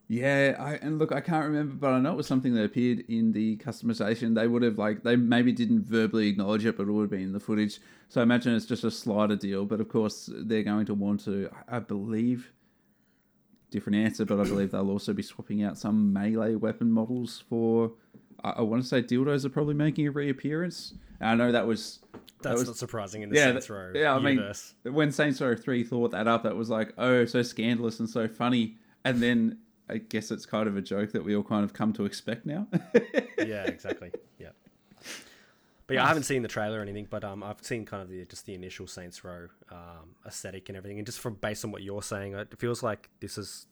Yeah, I and look, I can't remember, but I know it was something that appeared in the customization. They would have like they maybe didn't verbally acknowledge it, but it would have been in the footage. So I imagine it's just a slider deal. But of course, they're going to want to, I believe, different answer, but I believe they'll also be swapping out some melee weapon models for. I, I want to say dildos are probably making a reappearance. And I know that was That's was- not surprising in the yeah, Saints Row yeah, I mean, when Saints Row 3 thought that up, that was like, oh, so scandalous and so funny. And then I guess it's kind of a joke that we all kind of come to expect now. [laughs] yeah, exactly. Yeah. But yeah, I haven't seen the trailer or anything, but um, I've seen kind of the just the initial Saints Row um, aesthetic and everything, and just from based on what you're saying, it feels like this is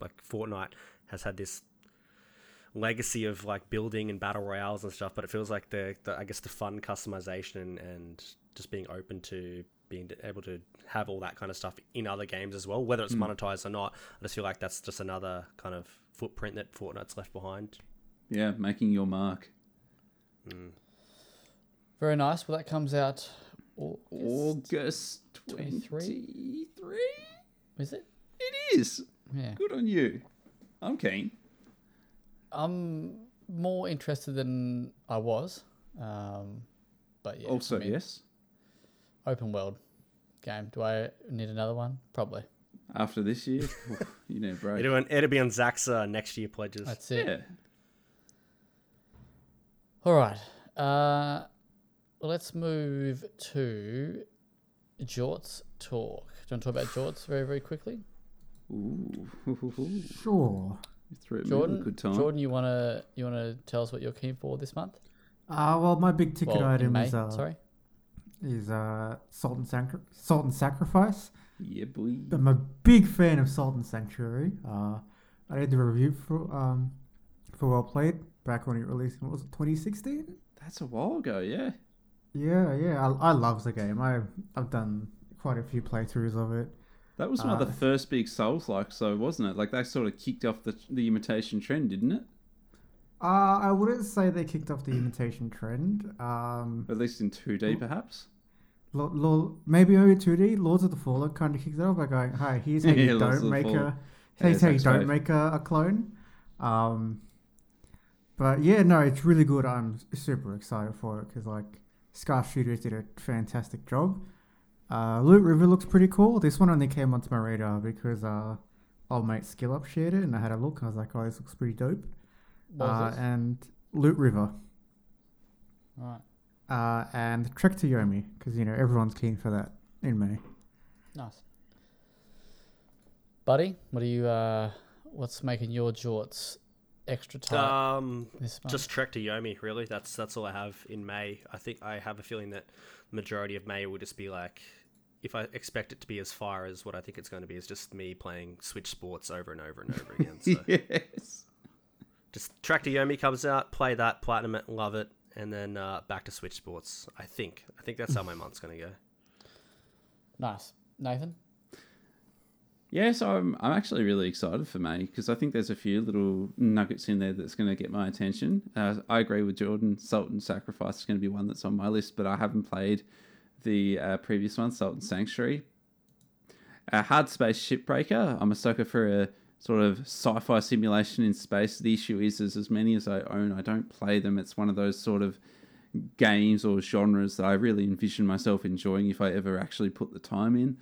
like Fortnite has had this legacy of like building and battle royales and stuff, but it feels like the, the I guess the fun customization and, and just being open to being able to have all that kind of stuff in other games as well, whether it's monetized or not. I just feel like that's just another kind of footprint that Fortnite's left behind. yeah, making your mark. Very nice. Well, that comes out. August. August 23? 23? Is it? It is. Yeah. Good on you. I'm keen. I'm more interested than I was. Um, but yeah. I also, mean, yes. Open world game. Do I need another one? Probably. After this year, you know, bro. It'll, it'll be on Zach's uh, next year pledges. That's it. Yeah. All right. Uh, let's move to Jorts talk. Do you want to talk about Jorts very, very quickly? Ooh. Sure. You threw it me Jordan, good time. Jordan, you wanna you wanna tell us what you're keen for this month? Uh, well, my big ticket Well, item May, is uh, sorry. Is uh, Salt and Sacri- Salt and Sacrifice. Yeah, boy. I'm a big fan of Salt and Sanctuary. Uh, I did the review for um for Well Played back when it released. What was it 2016? That's a while ago, yeah. Yeah, yeah. I, I love the game. I I've done quite a few playthroughs of it. That was one of the Uh, first big Souls like, so wasn't it? Like that sort of kicked off the the imitation trend, didn't it? Uh, I wouldn't say they kicked off the imitation trend. Um, At least in two D, perhaps. Lo- Lo- maybe over 2D, Lords of the Fallen kind of kicks it off by going, "Hi, here's how [laughs] you Yeah, don't make a, here's how you don't make a, a clone." Um, but yeah, no, it's really good. I'm super excited for it because like Ska Studios did a fantastic job. Uh, Loot River looks pretty cool. This one only came onto my radar because uh, old mate Skill Up shared it, and I had a look. and I was like, "Oh, this looks pretty dope." What was Uh, and Loot River. Right. Uh, and Trek to Yomi because you know everyone's keen for that in May. Nice. buddy, what are you? Uh, what's making your jorts extra tight Um, this month? just Trek to Yomi, really. That's that's all I have in May. I think I have a feeling that the majority of May will just be like, if I expect it to be as far as what I think it's going to be, is just me playing Switch Sports over and over and over again. So [laughs] yes. Just Trek to Yomi comes out, play that, platinum it, love it, and then uh, back to Switch Sports. I think. I think that's how my month's going to go. nice, Nathan. Yes, I'm. I'm actually really excited for May because I think there's a few little nuggets in there that's going to get my attention. Uh, I agree with Jordan. Salt and Sacrifice is going to be one that's on my list, but I haven't played the uh, previous one, Salt and Sanctuary. Uh, Hard Space Shipbreaker. I'm a sucker for a sort of sci-fi simulation in space. The issue is, is as many as I own, I don't play them. It's one of those sort of games or genres that I really envision myself enjoying if I ever actually put the time in.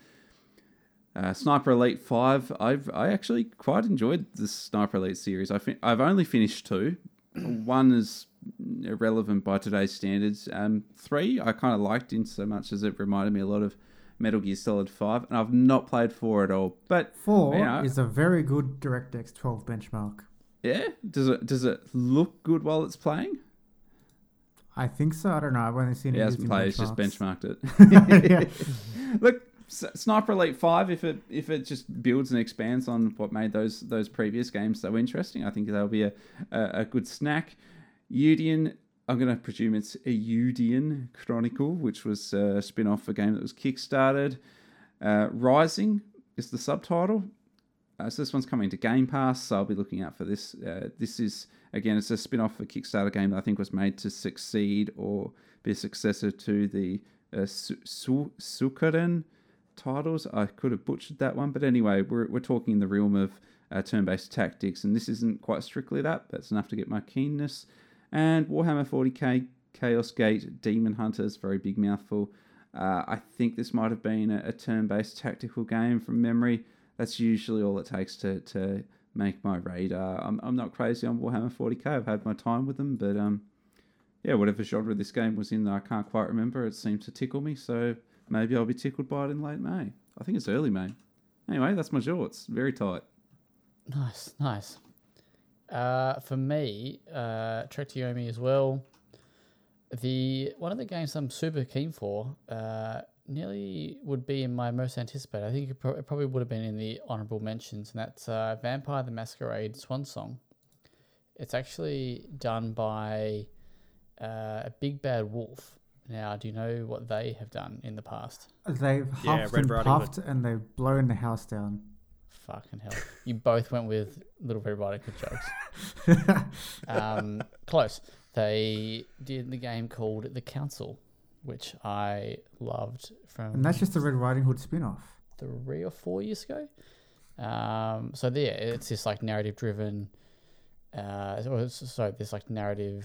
Uh, Sniper Elite Five. I've I actually quite enjoyed the Sniper Elite series. I fin- I've only finished two. [clears throat] One is irrelevant by today's standards. Um, three I kind of liked in so much as it reminded me a lot of Metal Gear Solid Five, and I've not played four at all. But Four you know, is a very good DirectX 12 benchmark. yeah, does it does it look good while it's playing? I think so. I don't know. I've only seen He it hasn't used in played. He's just benchmarked it. [laughs] [laughs] Look, Sniper Elite Five. If it if it just builds and expands on what made those those previous games so interesting, I think that'll be a a, a good snack. Eiyuden. I'm going to presume it's a Eiyuden Chronicle, which was a spin off a game that was kickstarted. Uh, Rising is the subtitle. Uh, so this one's coming to Game Pass, so I'll be looking out for this. Uh, this is again, it's a spin-off of a Kickstarter game that I think was made to succeed or be a successor to the uh, titles. I could have butchered that one, but anyway, we're we're talking in the realm of uh, turn-based tactics, and this isn't quite strictly that, but it's enough to get my keenness. And Warhammer 40k Chaos Gate Demon Hunters, very big mouthful. Uh, I think this might have been a, a turn-based tactical game from memory. That's usually all it takes to, to make my radar. I'm, I'm not crazy on Warhammer 40k. I've had my time with them, but um, yeah, whatever genre this game was in, I can't quite remember. It seems to tickle me, so maybe I'll be tickled by it in late May. I think it's early May. Anyway, that's my shorts. Very tight. Nice, nice. Uh, for me, uh, Trek to Yomi as well. The one of the games I'm super keen for, uh, nearly would be in my most anticipated. I think it, pro- it probably would have been in the honorable mentions, and that's uh, Vampire the Masquerade Swan Song. It's actually done by uh, a Big Bad Wolf. Now, do you know what they have done in the past? They've Yeah, huffed Red and Riding Hood. puffed and they've blown the house down. Fucking hell. You both went with Little Red Riding Hood jokes. [laughs] um, close. They did the game called The Council, which I loved from And that's just the Red Riding Hood spin off. three or four years ago. Um, so yeah, it's this like narrative driven. Uh, sorry, this like narrative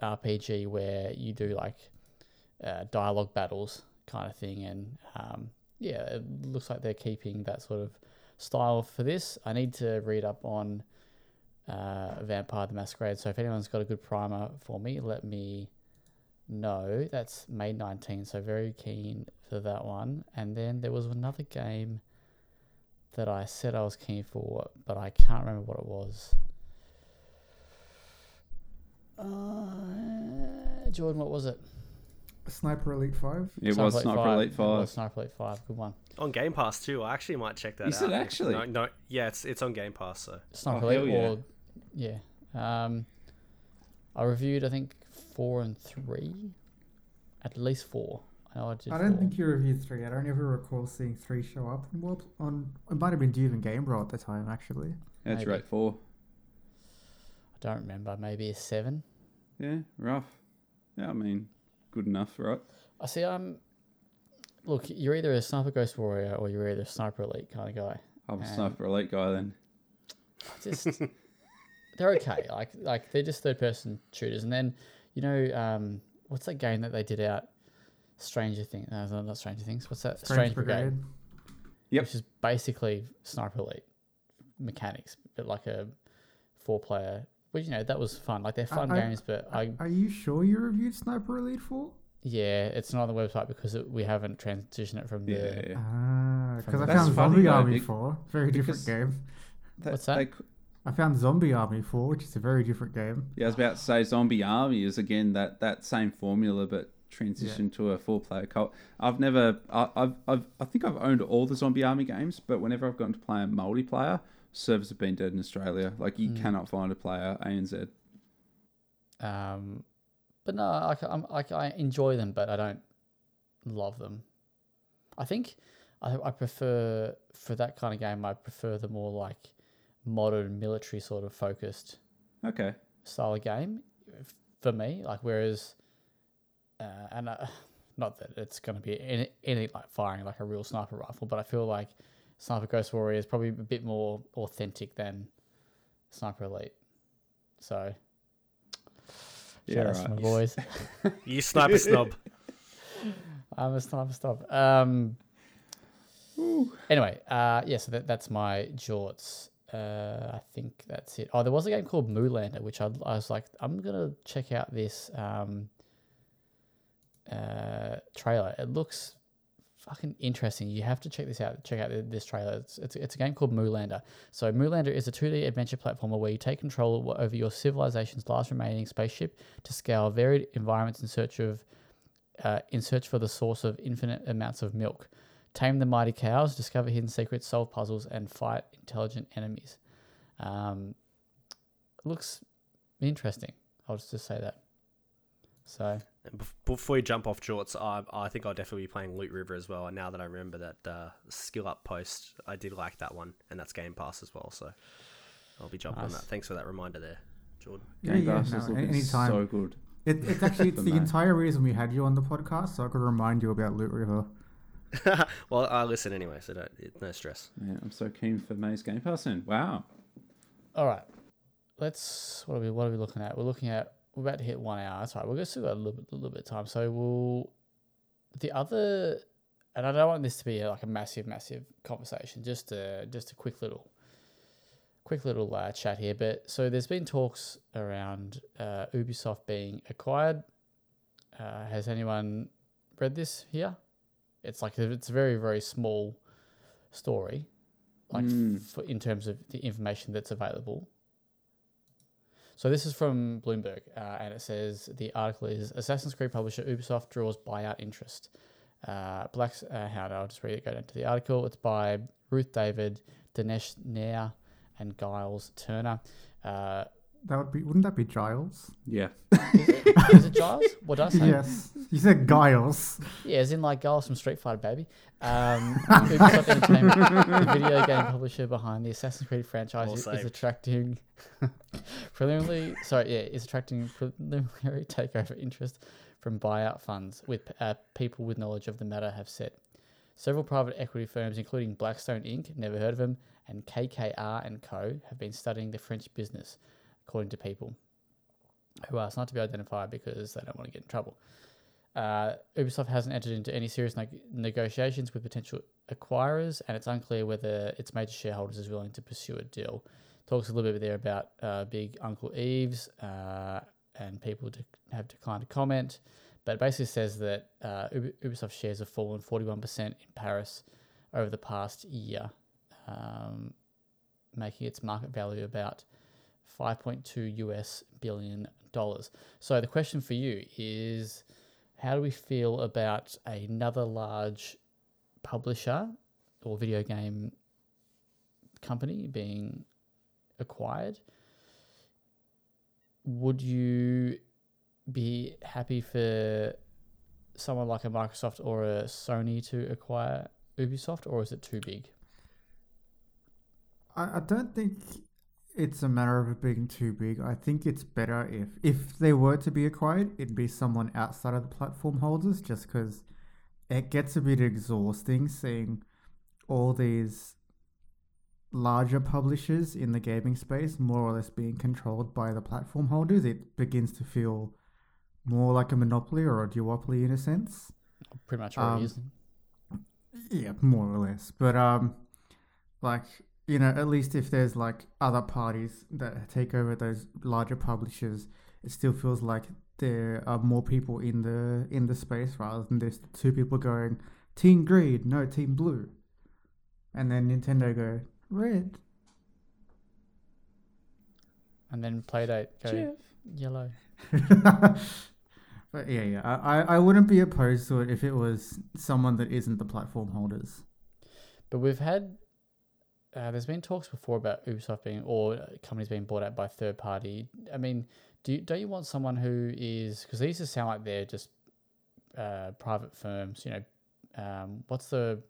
RPG where you do like uh, dialogue battles kind of thing, and um, yeah, it looks like they're keeping that sort of style for this. I need to read up on uh, Vampire the Masquerade. So if anyone's got a good primer for me, let me know. That's May 19, so very keen for that one. And then there was another game that I said I was keen for, but I can't remember what it was. Uh, Jordan, what was it? Sniper Elite 5. It was Sniper Elite It 5. was Sniper Elite 5. Good one. On Game Pass too. I actually might check that Is out. it actually? No, no, yeah, it's it's on Game Pass. So Sniper Oh, Elite hell or yeah. Um, I reviewed I think four and three, at least four. I know I did. I don't four. think you reviewed 3. I don't ever recall seeing 3 show up on, World- on it might have been Dune and Game Bro at the time, actually. That's Maybe. right, four. I don't remember. Maybe a seven. Yeah, rough. Yeah, I mean, good enough, right? I see. I'm. Look, you're either a sniper ghost warrior or you're either a sniper elite kind of guy. I'm a Um, Sniper Elite guy then. Just they're okay. [laughs] Like like they're just third person shooters. And then you know um, what's that game that they did out? Stranger Things. No, not Stranger Things. What's that? Strange Brigade. Yep. Which is basically sniper elite mechanics, but like a four player. Well, you know that was fun. Like they're fun I- games, but I Are you sure you reviewed Sniper Elite 4? Yeah, it's not on the website because it, we haven't transitioned it from the. Yeah, yeah. Ah, because I found funny Zombie though, Army bec- 4. Very different game. They- What's that? they c- I found Zombie Army 4, which is a very different game. yeah, I was about to say Zombie Army is again that, that same formula, but transitioned to a four player co I've never, I, I've, I've, I think I've owned all the Zombie Army games, but whenever I've gotten to play a multiplayer, servers have been dead in Australia. Like you Mm. cannot find a player ANZ. Um, but no, I, I'm, I, ca- I enjoy them, but I don't love them. I think I, I prefer for that kind of game. I prefer the more like modern military sort of focused Okay. style of game for me. Like whereas, uh, and uh, not that it's going to be any, any like firing like a real sniper rifle, but I feel like Sniper Ghost Warrior is probably a bit more authentic than Sniper Elite. So. Yeah, shout outs to right. my boys. [laughs] [laughs] You sniper snob. [laughs] I'm a sniper stop. Um, anyway, uh, yeah, so that, that's my jorts. Uh, I think that's it. Oh, there was a game called Moolander, which I, I was like, I'm gonna check out this um, uh, trailer. It looks fucking interesting. You have to check this out. Check out this trailer. It's, it's, it's a game called Moolander. So Moolander is a 2D adventure platformer where you take control over your civilization's last remaining spaceship to scale varied environments in search of uh, in search for the source of infinite amounts of milk. Tame the mighty cows, discover hidden secrets, solve puzzles, and fight intelligent enemies. Um, looks interesting. I'll just say that. So Before you jump off jorts, I, I think I'll definitely be playing Loot River as well. And now that I remember that uh, skill up post, I did like that one, and that's Game Pass as well. So I'll be jumping on that. Thanks for that reminder there, Jordan. Yeah, Game yeah, Pass no, is a- looking anytime. so good. It, it's [laughs] actually it's the Matt. entire reason we had you on the podcast, so I could remind you about Loot River. [laughs] well, I listen anyway, so don't, no stress. Man, I'm so keen for May's Game Pass in. Wow. all right, let's what are we what are we looking at? We're looking at we're about to hit one hour. That's right. We're still got a little bit, a little bit of time. So we'll the other, and I don't want this to be like a massive, massive conversation. Just a just a quick little, quick little uh, chat here. But so there's been talks around uh, Ubisoft being acquired. Uh, has anyone read this here? It's like it's a very very small story, like Mm. f- in terms of the information that's available. So this is from Bloomberg, uh, and it says the article is Assassin's Creed publisher Ubisoft draws buyout interest. Uh, Black's uh, how do I just read it? Go down to the article. It's by Ruth David, Dinesh Nair, and Giles Turner. Uh, That would be wouldn't that be Giles? Yeah. is it Giles? What did I say? Yes, you said Giles. Yeah, as in like Giles from Street Fighter, baby. Um, Ubisoft Entertainment, the video game publisher behind the Assassin's Creed franchise, is, is attracting preliminary. Sorry, yeah, is attracting preliminary [laughs] takeover interest from buyout funds, with uh, people with knowledge of the matter have said. Several private equity firms, including Blackstone Inc., never heard of them, and KKR and Co., have been studying the French business, according to people who asked not to be identified because they don't want to get in trouble. Uh, Ubisoft hasn't entered into any serious neg- negotiations with potential acquirers, and it's unclear whether its major shareholders is willing to pursue a deal. Talks a little bit there about uh, Big Uncle Eves, uh, and people de- have declined to comment, but basically says that uh, Ubisoft shares have fallen 41% in Paris over the past year, um, making its market value about 5.2 US billion dollars. So the question for you is how do we feel about another large publisher or video game company being acquired? Would you be happy for someone like a Microsoft or a Sony to acquire Ubisoft, or is it too big? I, I don't think it's a matter of it being too big. I think it's better if if they were to be acquired, it'd be someone outside of the platform holders, just because it gets a bit exhausting seeing all these larger publishers in the gaming space more or less being controlled by the platform holders. It begins to feel more like a monopoly or a duopoly in a sense. Pretty much already Um, is. Yeah, more or less. But um, like you know, at least if there's like other parties that take over those larger publishers, it still feels like there are more people in the in the space rather than just two people going Team Green, no Team Blue, and then Nintendo go red. And then Playdate go Jeff. yellow. [laughs] but yeah, yeah, I, I I wouldn't be opposed to it if it was someone that isn't the platform holders. But we've had uh, there's been talks before about Ubisoft being or companies being bought out by third party. I mean, do you, don't you want someone who is because these just sound like they're just uh, private firms? You know, um, what's the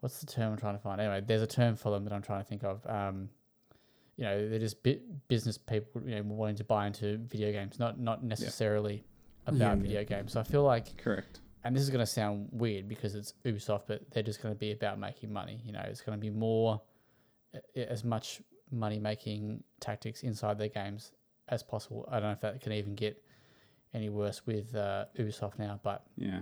what's the term I'm trying to find? Anyway, there's a term for them that I'm trying to think of. Um, you know, they're just bi- business people, you know, wanting to buy into video games, not not necessarily Yeah, about yeah. video games. So I feel like Correct. And this is going to sound weird because it's Ubisoft, but they're just going to be about making money. You know, it's going to be more uh, as much money making tactics inside their games as possible. I don't know if that can even get any worse with uh, Ubisoft now, but Yeah.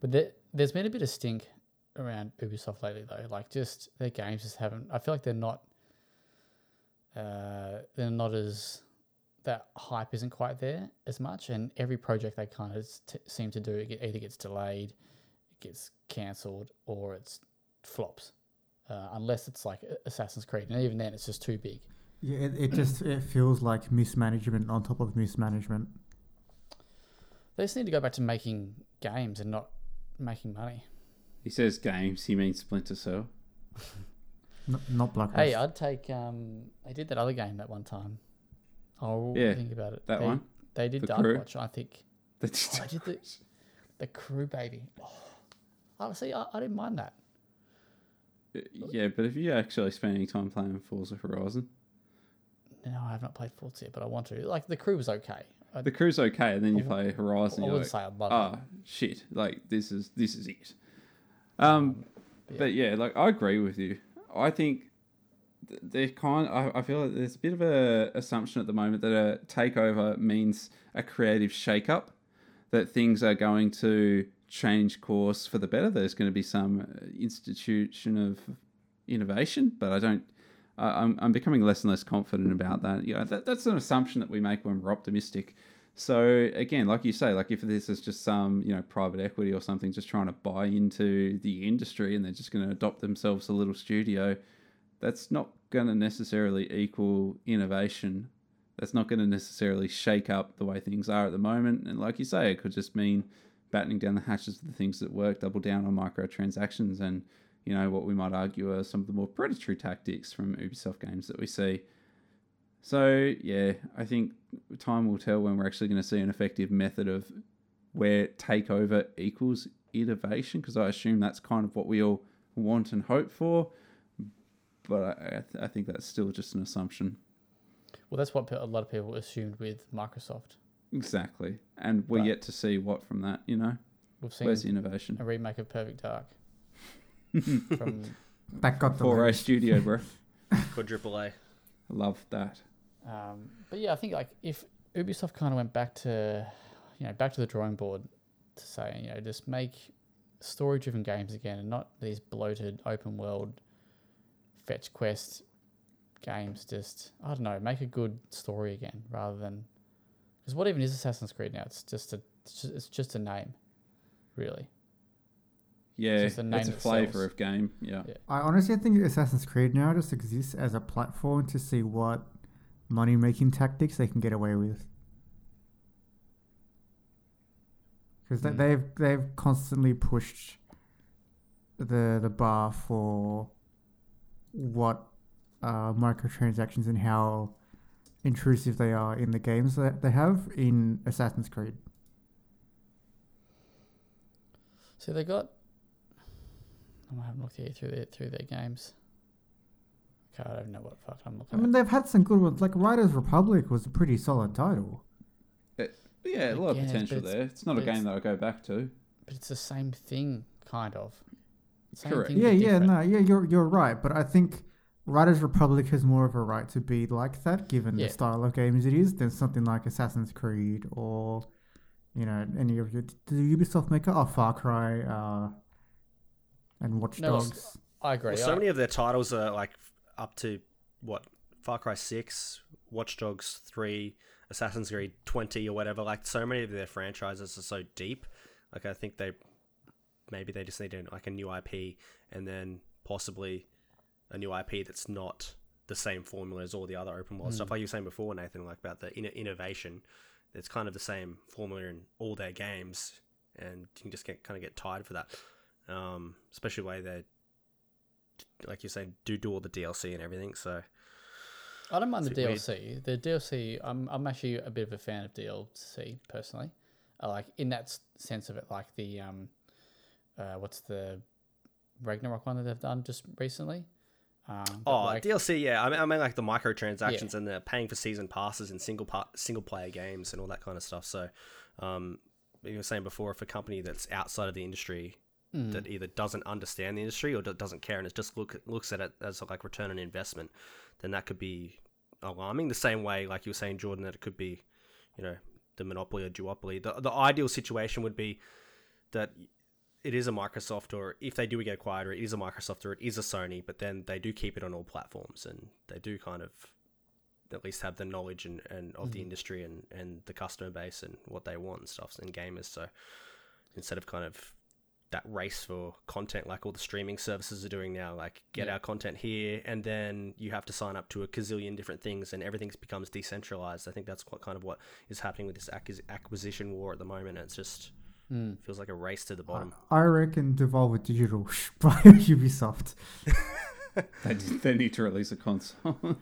but there, there's been a bit of stink around Ubisoft lately, though. Like, just their games just haven't. I feel like they're not. Uh, they're not as that hype isn't quite there as much, and every project they kind of t- seem to do it get- either gets delayed, it gets cancelled, or it's flops. Uh, unless it's like Assassin's Creed, and even then, it's just too big. Yeah, it, it just it feels like mismanagement on top of mismanagement. They just need to go back to making games and not making money. He says games. He means Splinter Cell. [laughs] N- not Blacklist. Hey, I'd take. Um, they did that other game that one time. I'll Yeah, think about it. That they, one. They did The Dark Crew. Watch. I think. [laughs] That's Oh, I did the the crew baby. Oh, oh see, I, I didn't mind that. yeah, but if you actually spend any time playing Forza Horizon, No, I have not played Forza yet, but I want to. Like the crew was okay. I, the crew's okay, and then you I play Horizon. I wouldn't like, say I love ah, it. shit! Like this is this is it. Um, yeah. but yeah, like I agree with you. I think th- they're kind. I, I feel like there's a bit of a assumption at the moment that a takeover means a creative shake-up, that things are going to change course for the better. There's going to be some uh, institution of innovation, but I don't. I I'm, I'm becoming less and less confident about that. You know, that, that's an assumption that we make when we're optimistic. So again, like you say, like if this is just some you know private equity or something just trying to buy into the industry and they're just going to adopt themselves a little studio, that's not going to necessarily equal innovation. That's not going to necessarily shake up the way things are at the moment. And like you say, it could just mean battening down the hatches of the things that work, double down on microtransactions, and you know what we might argue are some of the more predatory tactics from Ubisoft games that we see. So yeah, I think time will tell when we're actually going to see an effective method of where takeover equals innovation, because I assume that's kind of what we all want and hope for. But I, I, th- I think that's still just an assumption. Well, that's what a lot of people assumed with Microsoft. Exactly, and we're Right. yet to see what from that. You know, We've seen where's the innovation? a remake of Perfect Dark [laughs] from that got the Four A. Studio, bro. Quadruple A. Love that. Um, but yeah, I think like if Ubisoft kind of went back to, you know, back to the drawing board to say, you know, just make story-driven games again, and not these bloated open world fetch quest games. Just I don't know, make a good story again rather than because what even is Assassin's Creed now? It's just a it's just, it's just a name, really. Yeah, just the name it's a flavor of game. Yeah. Yeah. I honestly think Assassin's Creed now just exists as a platform to see what money making tactics they can get away with. Because Mm. they've they've constantly pushed the the bar for what uh, microtransactions and how intrusive they are in the games that they have in Assassin's Creed. So they got. I haven't looked here through their through their games. Okay, I don't know what fuck I'm looking. At. I mean, at. they've had some good ones. Like Riders Republic was a pretty solid title. But yeah, a lot of Again, potential it's- there. It's not a but it's- game that I go back to. But it's the same thing, kind of. Same Correct. thing, Yeah, but yeah, different. no, yeah, you're you're right, but I think Riders Republic has more of a right to be like that, given Yeah. the style of games it is, than something like Assassin's Creed or you know any of your the Ubisoft maker, or Far Cry, uh, and Watch No, Dogs. I agree. Well, so I- many of their titles are like up to what Far Cry Six, Watch Dogs Three, Assassin's Creed 20 or whatever. Like so many of their franchises are so deep. Like I think they maybe they just need like a new IP and then possibly a new IP that's not the same formula as all the other open world stuff. Like you were saying before, Nathan, like about the inno- innovation. It's kind of the same formula in all their games, and you can just get kind of get tired for that. Um, especially the way they, like you say, do do all the DLC and everything. So I don't mind the bit weird. DLC. The DLC, I'm I'm actually a bit of a fan of DLC personally. I like in that sense of it, like the um, uh, what's the Ragnarok one that they've done just recently? Um, Oh, like, DLC, yeah. I mean, I mean, like the microtransactions and the paying for season passes and single part, single player games and all that kind of stuff. So, um, you were saying before, if a company that's outside of the industry mm, that either doesn't understand the industry or doesn't care and it just look looks at it as like return on investment, then that could be alarming. The same way, like you were saying, Jordan, that it could be, you know, the monopoly or duopoly. The the ideal situation would be that it is a Microsoft, or if they do get acquired, or it is a Microsoft, or it is a Sony, but then they do keep it on all platforms, and they do kind of at least have the knowledge and, and of the mm-hmm. industry and, and the customer base and what they want and stuff, and gamers. So instead of kind of that race for content like all the streaming services are doing now, like get Yeah. our content here, and then you have to sign up to a gazillion different things, and everything becomes decentralized. I think that's what kind of what is happening with this acquisition war at the moment. It's just mm. feels like a race to the bottom. I reckon Devolver Digital [laughs] by Ubisoft. [laughs] They, they need to release a console. [laughs]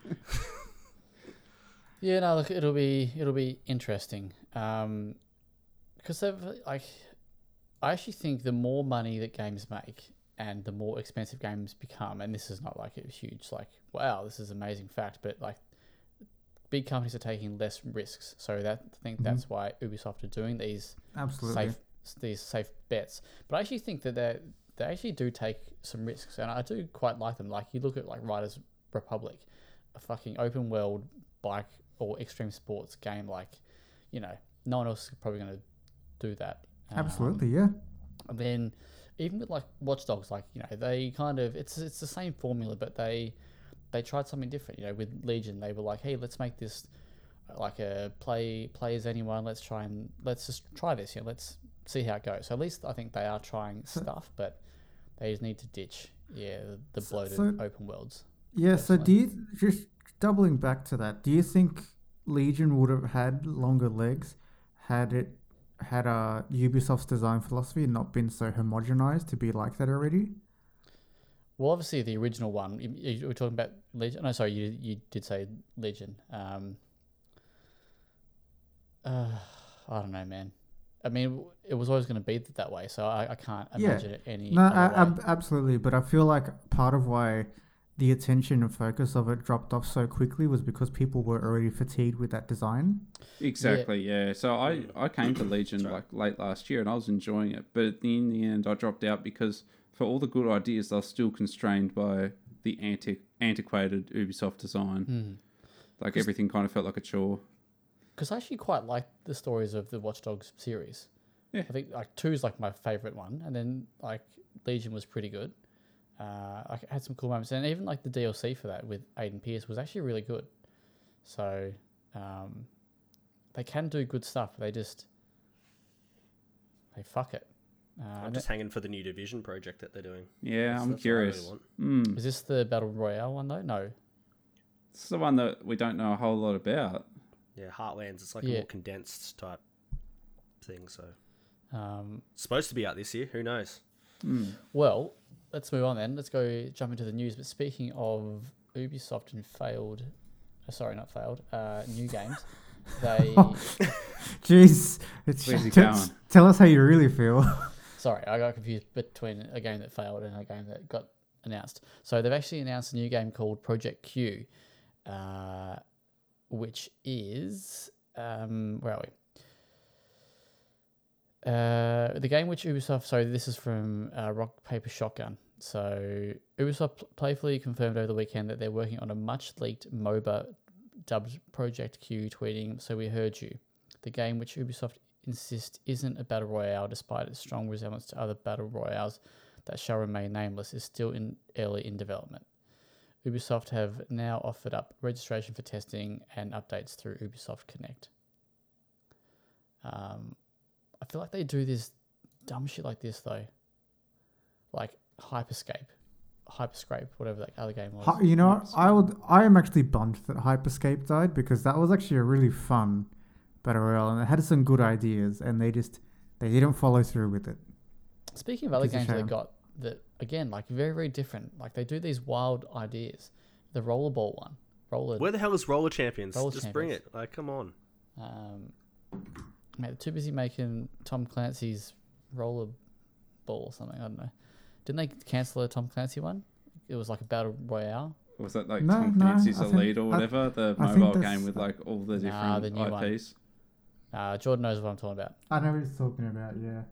Yeah, no, look, it'll be it'll be interesting. Um, because they've like, I actually think the more money that games make and the more expensive games become, and this is not like a huge like, wow, this is an amazing fact, but like, big companies are taking less risks. So that I think Mhm. that's why Ubisoft are doing these Absolutely. safe these safe bets. But I actually think that they they actually do take some risks, and I do quite like them. Like you look at like Riders Republic, a fucking open world bike or extreme sports game. Like you know, no one else is probably going to do that. Um, Absolutely, yeah. and then even with like Watch Dogs, like you know, they kind of it's it's the same formula, but they they tried something different. You know, with Legion, they were like, hey, let's make this uh, like a play play as anyone. Let's try and let's just try this. You know, let's see how it goes. So at least I think they are trying [laughs] stuff, but they just need to ditch yeah the, the bloated so- open worlds. Yeah, so do you just doubling back to that? Do you think Legion would have had longer legs had it had uh, Ubisoft's design philosophy not been so homogenized to be like that already? Well, obviously the original one. You, you were talking about Legion. No, sorry, you you did say Legion. Um, uh, [sighs] I don't know, man. I mean, it was always going to be that way, so I, I can't Yeah. imagine it any. No, other I, way. ab- absolutely. But I feel like part of why the attention and focus of it dropped off so quickly was because people were already fatigued with that design. exactly, yeah. So I, I came to Legion right. like late last year and I was enjoying it. But in the end, I dropped out because for all the good ideas, they're still constrained by the anti- antiquated Ubisoft design. Hmm. Like everything kind of felt like a chore. Because I actually quite like the stories of the Watch Dogs series. Yeah. I think like two is like my favorite one, and then like Legion was pretty good. Uh, I had some cool moments, and even like the DLC for that with Aiden Pierce was actually really good. So um, they can do good stuff. They just they fuck it. Uh, I'm just hanging for the new Division project that they're doing. Yeah, That's- I'm that's what really curious. Mm. is this the battle royale one though? No. It's the one that we don't know a whole lot about. Yeah, Heartlands. It's like a more condensed type thing. So Um, it's supposed to be out this year. Who knows? Mm. Well, let's move on then. Let's go jump into the news. But speaking of Ubisoft and failed, uh, sorry, not failed, uh, new games, [laughs] they. [laughs] Jeez, it's Where's he t- going? tell us how you really feel. [laughs] sorry, I got confused between a game that failed and a game that got announced. So they've actually announced a new game called Project Q, uh, which is um, where are we? Uh, the game which Ubisoft, so this is from uh, Rock Paper Shotgun. So Ubisoft playfully confirmed over the weekend that they're working on a much leaked MOBA dubbed Project Q, tweeting, "So we heard you." The game which Ubisoft insist isn't a battle royale, despite its strong resemblance to other battle royales that shall remain nameless, is still in early in development. Ubisoft have now offered up registration for testing and updates through Ubisoft Connect. Um, I feel like they do this dumb shit like this though, like Hyperscape, Hyperscape, whatever that other game was. You know. I would. I am actually bummed that Hyperscape died because that was actually a really fun battle royale, and it had some good ideas, and they just they didn't follow through with it. Speaking of other games that got that again, like very very different. Like they do these wild ideas. The rollerball one, roller. Where the hell is Roller Champions? Roller Just bring it. Like, come on. Um, mate, they're too busy making Tom Clancy's rollerball or something. I don't know. Didn't they cancel a Tom Clancy one? It was like a battle royale. Was that like No, Tom no, Clancy's I think- Elite or I- whatever? the I think mobile game with like all the Nah, different the new one. IPs. Uh, Jordan knows what I'm talking about. I know what he's talking about. Yeah.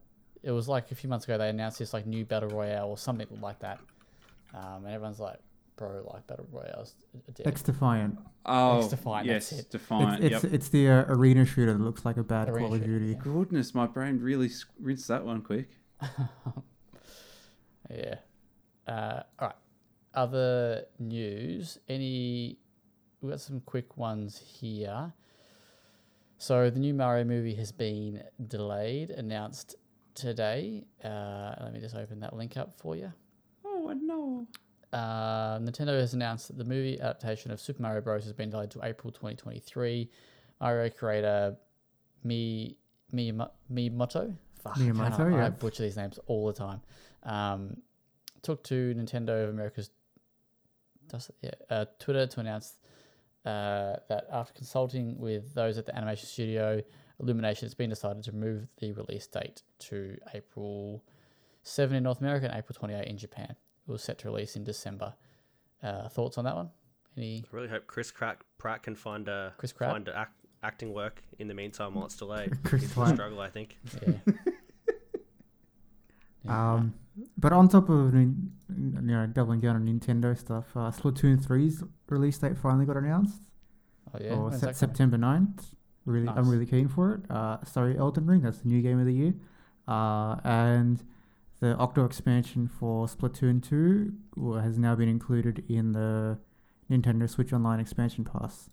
It was like a few months ago they announced this like new battle royale or something like that, um, and everyone's like, "Bro, like battle royales are dead." X Defiant. Oh, X-Defiant, yes, that's it. Defiant. It's it's, yep. it's the uh, arena shooter that looks like a bad Arena Call of shooter, Duty. yeah. Goodness, my brain really s- rinsed that one quick. [laughs] Yeah. Uh, all right. Other news. Any? We got some quick ones here. So the new Mario movie has been delayed, announced today. Uh, let me just open that link up for you. Oh no! Uh, Nintendo has announced that the movie adaptation of Super Mario Bros. has been delayed to April 2023. Mario creator Mi Miyamo- Miyamoto, Fuck, I Miyamoto, can't- I butcher these names all the time. Um, took to Nintendo of America's does yeah, uh, Twitter to announce uh, that after consulting with those at the animation studio, Illumination, it's been decided to move the release date to April 7 in North America and April 28 in Japan. It was set to release in December. Uh, thoughts on that one? Any I really hope Chris Pratt, Pratt can find a Chris Pratt? find act, acting work in the meantime while it's delayed. [laughs] Chris He's a struggle, I think. yeah. Yeah. [laughs] Um, but on top of you know doubling down on Nintendo stuff, uh, Splatoon 3's release date finally got announced, oh yeah, or When's Sep- that coming? September 9th. Really, Nice. I'm really keen for it. Uh, sorry, Elden Ring, that's the new game of the year. Uh, and the Octo expansion for Splatoon 2 has now been included in the Nintendo Switch Online expansion pass.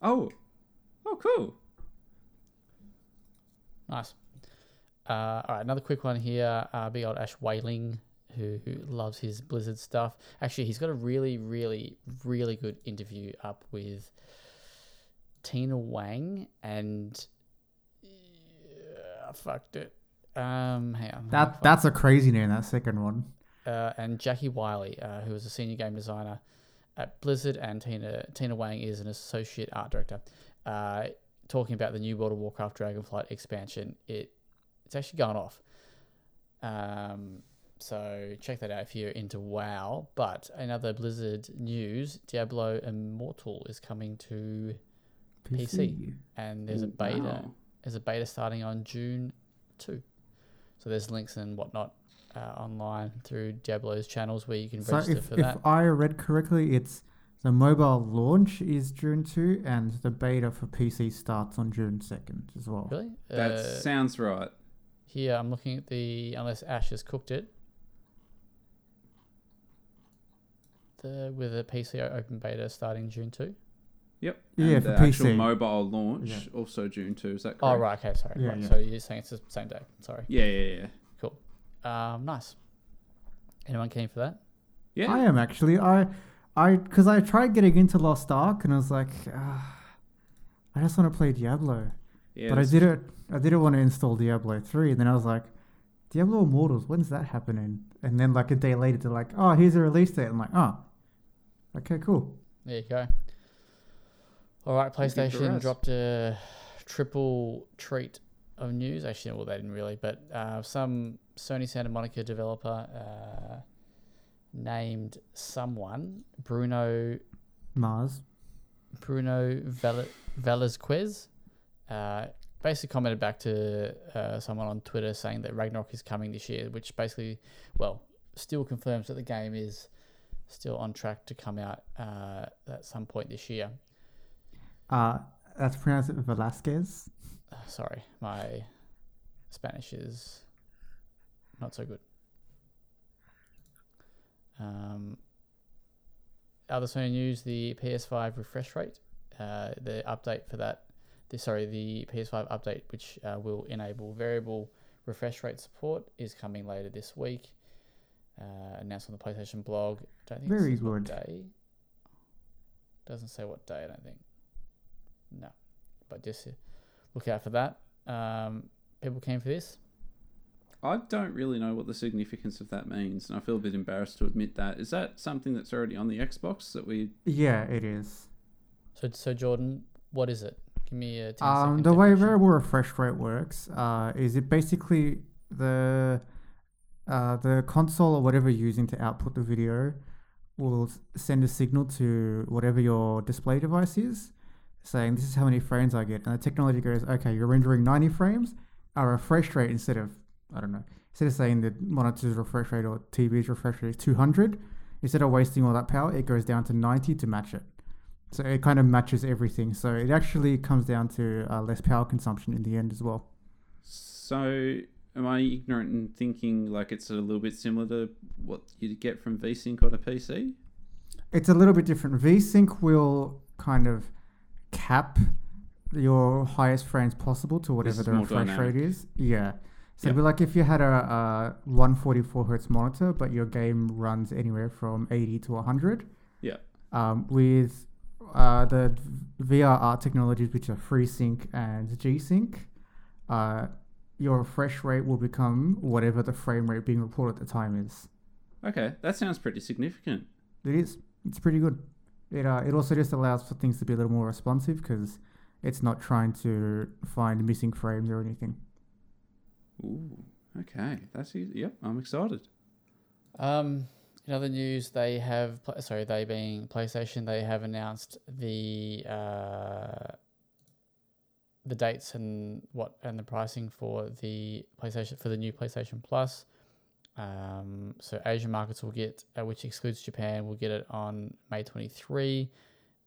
Oh, oh, cool. Nice. Uh, all right, another quick one here. Uh, big old Ash Whaling, who, who loves his Blizzard stuff. Actually, he's got a really, really, really good interview up with Tina Wang and yeah, I fucked it. Um, hang on. That That's a crazy name, that second one. uh, and Jackie Wiley, uh, who is a senior game designer at Blizzard, and Tina Tina Wang is an associate art director. Uh, talking about the new World of Warcraft Dragonflight expansion, it it's actually gone off. Um, so check that out if you're into WoW. But another Blizzard news: Diablo Immortal is coming to PC. and there's a beta. wow. There's a beta starting on June two. So there's links and whatnot uh, online through Diablo's channels where you can So register if, for if that. If I read correctly, it's the mobile launch is June 2 and the beta for PC starts on June 2nd as well. Really? That Uh, sounds right. here I'm looking at the unless Ash has cooked it. The with a PC open beta starting June two. Yep. Yeah, and for the actual PC. mobile launch Yeah. also June two. Is that correct? Oh right, okay, sorry. Yeah, right. yeah. So you're saying it's the same day. Sorry. Yeah, yeah, yeah. Cool. Um, nice. Anyone keen for that? Yeah. I am actually. I, I, because I tried getting into Lost Ark and I was like, ah, I just want to play Diablo. yeah but I didn't. I didn't want to install Diablo 3. And then I was like, Diablo Immortals, when's that happening? And then like a day later, they're like, oh, here's a release date. I'm like, oh, okay, cool. There you go. All right, We'll give it a PlayStation dropped a triple treat of news. Actually, well, they didn't really, but uh, some Sony Santa Monica developer uh, named someone Bruno Mars. Bruno Vel- Velazquez. Uh, basically commented back to uh, someone on Twitter saying that Ragnarok is coming this year, which basically, well, still confirms that the game is still on track to come out uh, at some point this year. Uh, that's pronounced Velazquez. Uh, sorry, my Spanish is not so good. Um, other Sony news: the PS5 refresh rate, uh, the update for that. The, sorry, the PS5 update, which uh, will enable variable refresh rate support, is coming later this week. Uh, announced on the PlayStation blog. I Don't think Very it says what good. day. Doesn't say what day. I don't think. No, but just look out for that. Um, people came for this. I don't really know what the significance of that means, and I feel a bit embarrassed to admit that. Is that something that's already on the Xbox that we? Yeah, it is. So, so Jordan, what is it? Give me a 10 Um, second the way definition. variable refresh rate works uh, is it basically the uh, the console or whatever you're using to output the video will send a signal to whatever your display device is, saying this is how many frames I get, and the technology goes, okay, you're rendering 90 frames. Our refresh rate instead of I don't know, instead of saying the monitor's refresh rate or TV's refresh rate is 200, instead of wasting all that power, it goes down to 90 to match it. So it kind of matches everything. So it actually comes down to uh, less power consumption in the end as well. So, am I ignorant in thinking like it's a little bit similar to what you'd get from VSync on a PC? It's a little bit different. VSync will kind of cap your highest frames possible to whatever the refresh dynamic. rate is. Yeah. So Yep. it'd be like if you had a, a 144 hertz monitor, but your game runs anywhere from 80 to 100. Yeah. Um, with uh, the VR technologies, which are FreeSync and G-Sync, uh, your refresh rate will become whatever the frame rate being reported at the time is. Okay, that sounds pretty significant. It is. It's pretty good. It uh, it also just allows for things to be a little more responsive because it's not trying to find missing frames or anything. Ooh, okay, that's easy. Yep, I'm excited. Um, in other news, they have pl- sorry, they being PlayStation, they have announced the uh, the dates and what and the pricing for the PlayStation for the new PlayStation Plus. Um, so Asian markets will get, uh, which excludes Japan, will get it on May twenty three.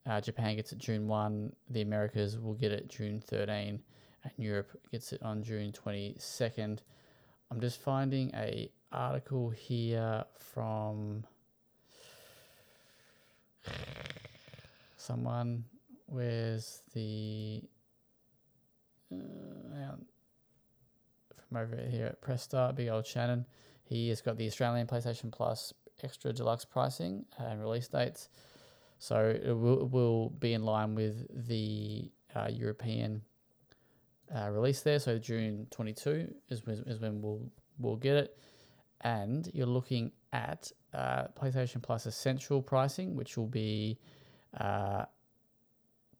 Uh, Japan gets it June one. The Americas will get it June thirteen, and Europe gets it on June twenty second. I'm just finding a article here from someone. Where's the uh, from over here at Press Start, big old Shannon. He has got the Australian PlayStation Plus extra deluxe pricing and release dates. So it will, it will be in line with the uh, European uh, release there. So June 22 is, when- is when we'll we'll get it. And you're looking at uh, PlayStation Plus Essential pricing, which will be uh,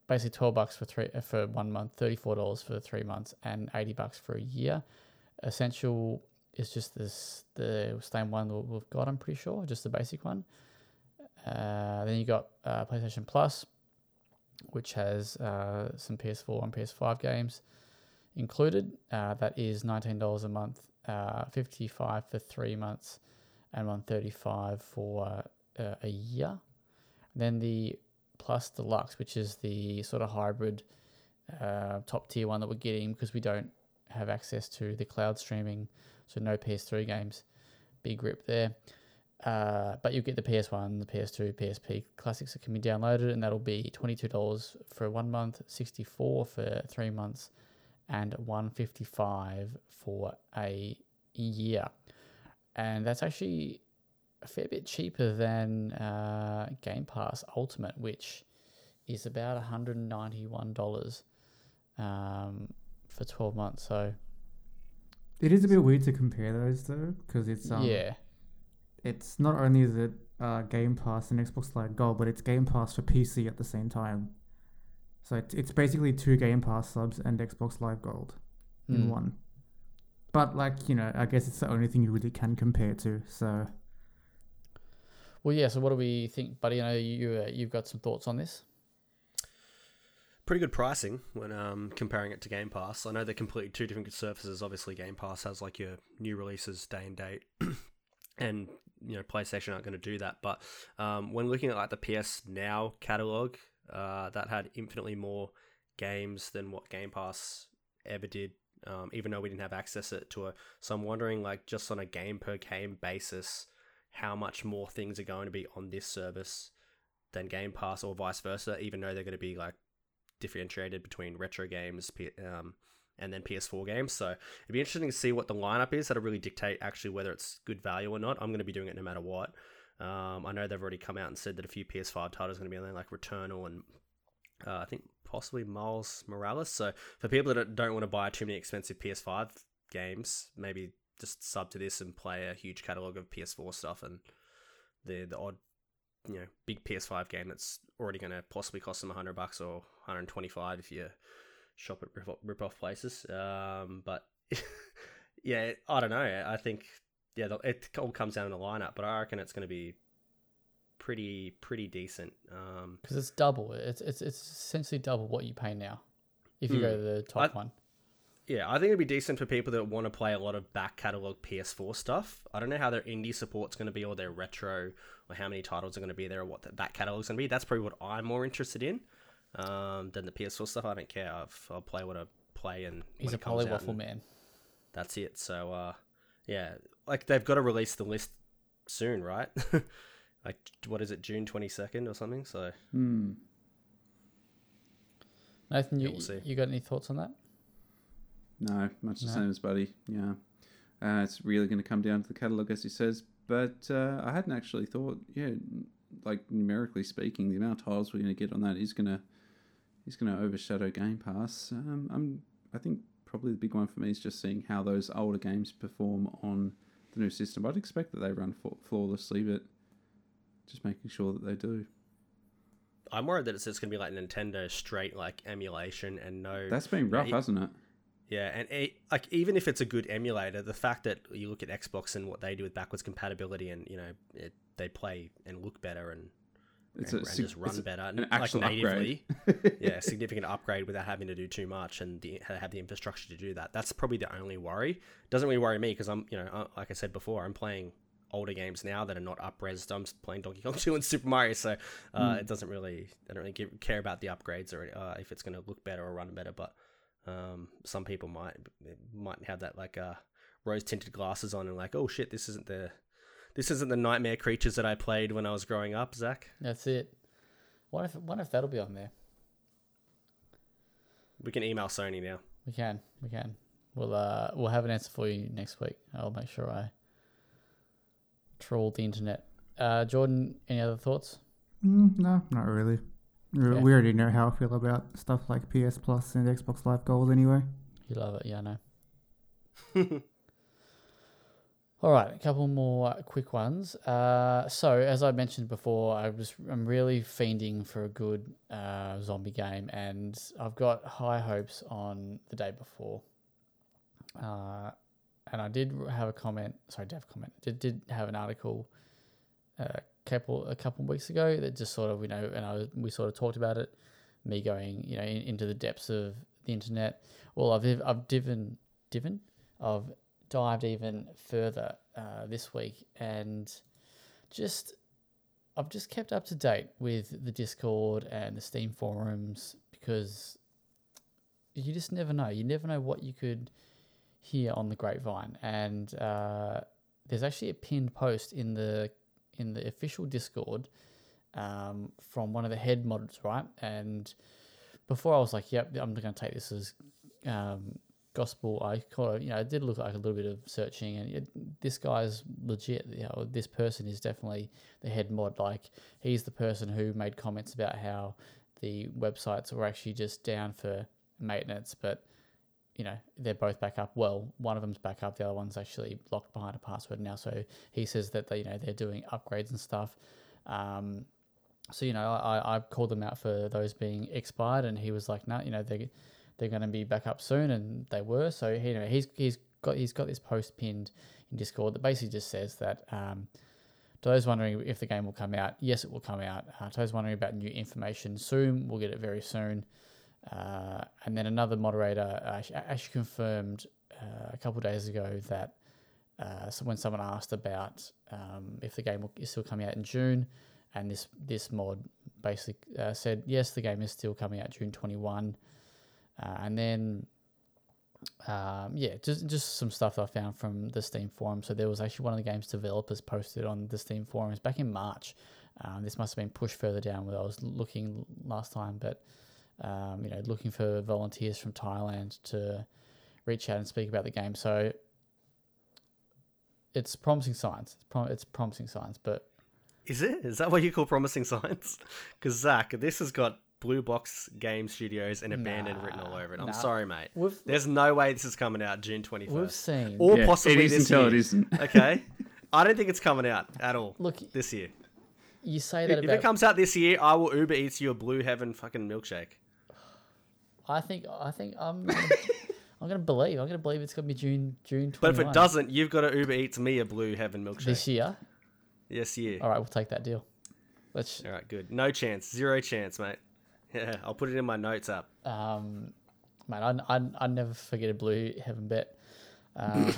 basically 12 bucks for three for one month, $34 for three months, and 80 bucks for a year. Essential is just this the same one we've got. I'm pretty sure, just the basic one. Uh, then you got uh, PlayStation Plus, which has uh, some PS4 and PS5 games included. Uh, that is nineteen dollars a month, uh, fifty five for three months, and one thirty five for uh, a year. Then the Plus Deluxe, which is the sort of hybrid top tier one that we're getting because we don't have access to the cloud streaming, so no PS3 games. Big rip there. Uh, but you'll get the PS1, the PS2, PSP classics that can be downloaded, and that'll be $22 for one month, 64 for three months, and 155 for a year. And that's actually a fair bit cheaper than uh, Game Pass Ultimate, which is about $191 um, for 12 months. So, It is a bit weird to compare those though, because it's um, yeah. it's not only is it uh, Game Pass and Xbox Live Gold, but it's Game Pass for PC at the same time. So it's, it's basically two Game Pass subs and Xbox Live Gold in Mm. one. But like you know, I guess it's the only thing you really can compare to. So Well, yeah. So, what do we think, buddy? I know you uh, you've got some thoughts on this. Pretty good pricing when um, comparing it to Game Pass. I know they're completely two different services. Obviously, Game Pass has like your new releases day and date, [clears throat] and you know PlayStation aren't going to do that. But um, when looking at like the PS Now catalog, uh, that had infinitely more games than what Game Pass ever did. Um, even though we didn't have access it to it, so I'm wondering, like, just on a game per game basis, how much more things are going to be on this service than Game Pass or vice versa, even though they're going to be like differentiated between retro games um, and then PS4 games. So it'd be interesting to see what the lineup is that'll really dictate actually whether it's good value or not. I'm going to be doing it no matter what. Um, I know they've already come out and said that a few PS5 titles are going to be on there, like Returnal and uh, I think possibly Miles Morales. So for people that don't want to buy too many expensive PS5 games, maybe just sub to this and play a huge catalog of PS4 stuff and the the odd you know big PS5 game that's already going to possibly cost them 100 bucks or 125 if you shop at rip, rip off places. Um, but [laughs] yeah, I don't know. I think yeah, it all comes down to the lineup, but I reckon it's going to be pretty pretty decent. Because um, it's double. It's it's it's essentially double what you pay now if you mm, go hmm. to the top I, one. Yeah, I think it'd be decent for people that want to play a lot of back catalog PS4 stuff. I don't know how their indie support's going to be or their retro or how many titles are going to be there or what the back catalog's going to be. That's probably what I'm more interested in um, than the PS4 stuff. I don't care. i will play what I play and he's a polywaffle man. That's it. So uh, yeah, like they've got to release the list soon, right? [laughs] like what is it, June twenty second or something? So. Hmm. Nathan, you, yeah, we'll you got any thoughts on that? No, much the no. same as Buddy. Yeah, uh, it's really going to come down to the catalog, as he says. But uh, I hadn't actually thought, yeah, like numerically speaking, the amount of titles we're going to get on that is going to is going to overshadow Game Pass. Um, I'm, I think probably the big one for me is just seeing how those older games perform on the new system. I'd expect that they run flawlessly, but just making sure that they do. I'm worried that it's just going to be like Nintendo straight like emulation and no. That's been rough, it, hasn't it? Yeah, and it, like even if it's a good emulator, the fact that you look at Xbox and what they do with backwards compatibility, and you know it, they play and look better and it's and, a, and just run better, an like natively. [laughs] yeah, significant upgrade without having to do too much and the, have the infrastructure to do that. That's probably the only worry. Doesn't really worry me because I'm, you know, like I said before, I'm playing older games now that are not up-res. I'm playing Donkey Kong [laughs] 2 and Super Mario, so uh, mm. it doesn't really, I don't really give, care about the upgrades or uh, if it's going to look better or run better. But um, some people might might have that like uh, rose tinted glasses on and like, oh shit, this isn't the this isn't the nightmare creatures that I played when I was growing up, Zach. That's it. What if what if that'll be on there? We can email Sony now. We can. We can. We'll uh we'll have an answer for you next week. I'll make sure I troll the internet. Uh, Jordan, any other thoughts? Mm, no, not really. Okay. We already know how I feel about stuff like PS Plus and Xbox Live Gold anyway. You love it, yeah, I know. [laughs] All right, a couple more quick ones. Uh, so, as I mentioned before, I was I'm really fiending for a good uh, zombie game, and I've got high hopes on the day before. Uh, and I did have a comment. Sorry, did have a comment. Did did have an article uh, couple a couple weeks ago that just sort of you know, and I was, we sort of talked about it. Me going you know in, into the depths of the internet. Well, I've I've divin divin I've dived even further uh, this week and just I've just kept up to date with the Discord and the Steam forums because you just never know. You never know what you could hear on the grapevine. And uh, there's actually a pinned post in the in the official Discord um, from one of the head mods, right? And before I was like, "Yep, I'm going to take this as um, gospel, I kind of, you know, it did look like a little bit of searching, and it, this guy's legit. You know, this person is definitely the head mod. Like, he's the person who made comments about how the websites were actually just down for maintenance, but you know, they're both back up. Well, one of them's back up, the other one's actually locked behind a password now. So he says that they, you know, they're doing upgrades and stuff. Um, so you know, I, I called them out for those being expired, and he was like, "No, nah, you know, they they're going to be back up soon, and they were. So he, you know, he's he's got he's got this post pinned in Discord that basically just says that. Um, to those wondering if the game will come out, yes, it will come out. Uh, to those wondering about new information, soon we'll get it very soon. Uh, and then another moderator actually confirmed uh, a couple days ago that uh, when someone asked about um, if the game is still coming out in June, and this this mod basically uh, said yes, the game is still coming out June twenty one. Uh, and then, um, yeah, just just some stuff I found from the Steam forum. So there was actually one of the game's developers posted on the Steam forums back in March Um, this must have been pushed further down where I was looking last time, but um, you know, looking for volunteers from Thailand to reach out and speak about the game. So it's promising signs. It's, prom- it's promising signs, but Is it? Is that what you call promising [laughs] signs? Because Zach, this has got Blue Box Game Studios and Abandoned written all over it. I'm nah. sorry, mate. we've There's no way this is coming out June 21st. we've 21st. seen. Or Yeah, possibly it is this year. it isn't. [laughs] okay? [laughs] I don't think it's coming out at all Look, this year. you say that If about. it comes out this year, I will Uber Eats you a Blue Heaven fucking milkshake. I think. I think I'm. Gonna, [laughs] I'm gonna believe. I'm gonna believe it's gonna be June. June. 21 But if it doesn't, you've got to Uber Eats me a Blue Heaven milkshake. this year, Yes, year. all right, we'll take that deal. Let's. All right, good. No chance. Zero chance, mate. [laughs] Yeah, I'll put it in my notes app. Um, man, I I I never forget a blue heaven bet. Uh,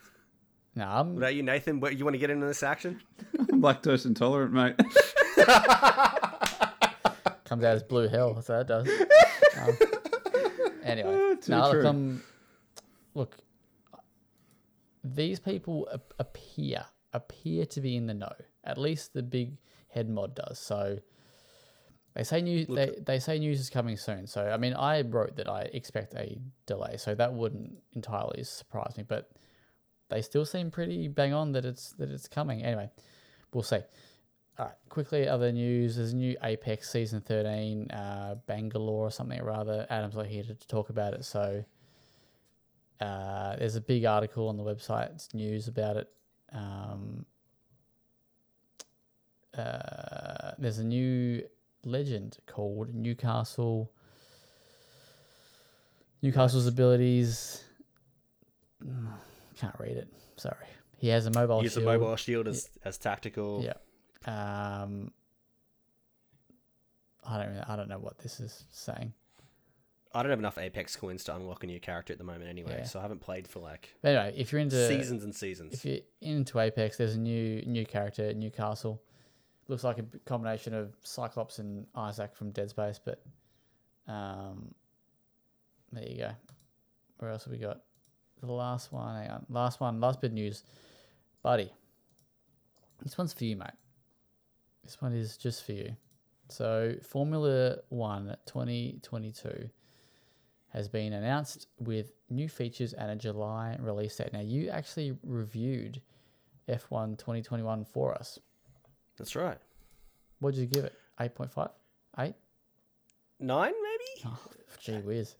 [laughs] no, I'm. What about you, Nathan? What, you want to get into this action? I'm lactose intolerant, mate. comes out as blue hell. So what that does. Um, [laughs] anyway, Ah, no, look, um, look, these people ap- appear appear to be in the know. At least the big head mod does. So they say new they, they say news is coming soon. So I mean, I wrote that I expect a delay, so that wouldn't entirely surprise me. But they still seem pretty bang on that it's that it's coming. Anyway, we'll see. All right, quickly, other news. There's a new Apex Season 13, uh, Bangalore or something or other. Adam's not here to, to talk about it, so uh, there's a big article on the website. It's news about it. Um, uh, there's a new legend called Newcastle. Newcastle's abilities. Mm, Can't read it. Sorry. He has a mobile Use the shield. mobile shield as, as tactical. Yeah. Um, I don't. Really, I don't know what this is saying. I don't have enough Apex coins to unlock a new character at the moment anyway, Yeah. so I haven't played for like But anyway, if you're into seasons and seasons. if you're into Apex, there's a new new character, Newcastle. Looks like a combination of Cyclops and Isaac from Dead Space, but um, there you go. Where else have we got? The last one, hang on. Last one, last bit of news. Buddy. This one's for you, mate. This one is just for you. So, Formula One 2022 has been announced with new features and a July release date. Now, you actually reviewed F1 2021 for us. That's right. What did you give it? 8.5? 8? Nine, maybe? Oh, gee whiz.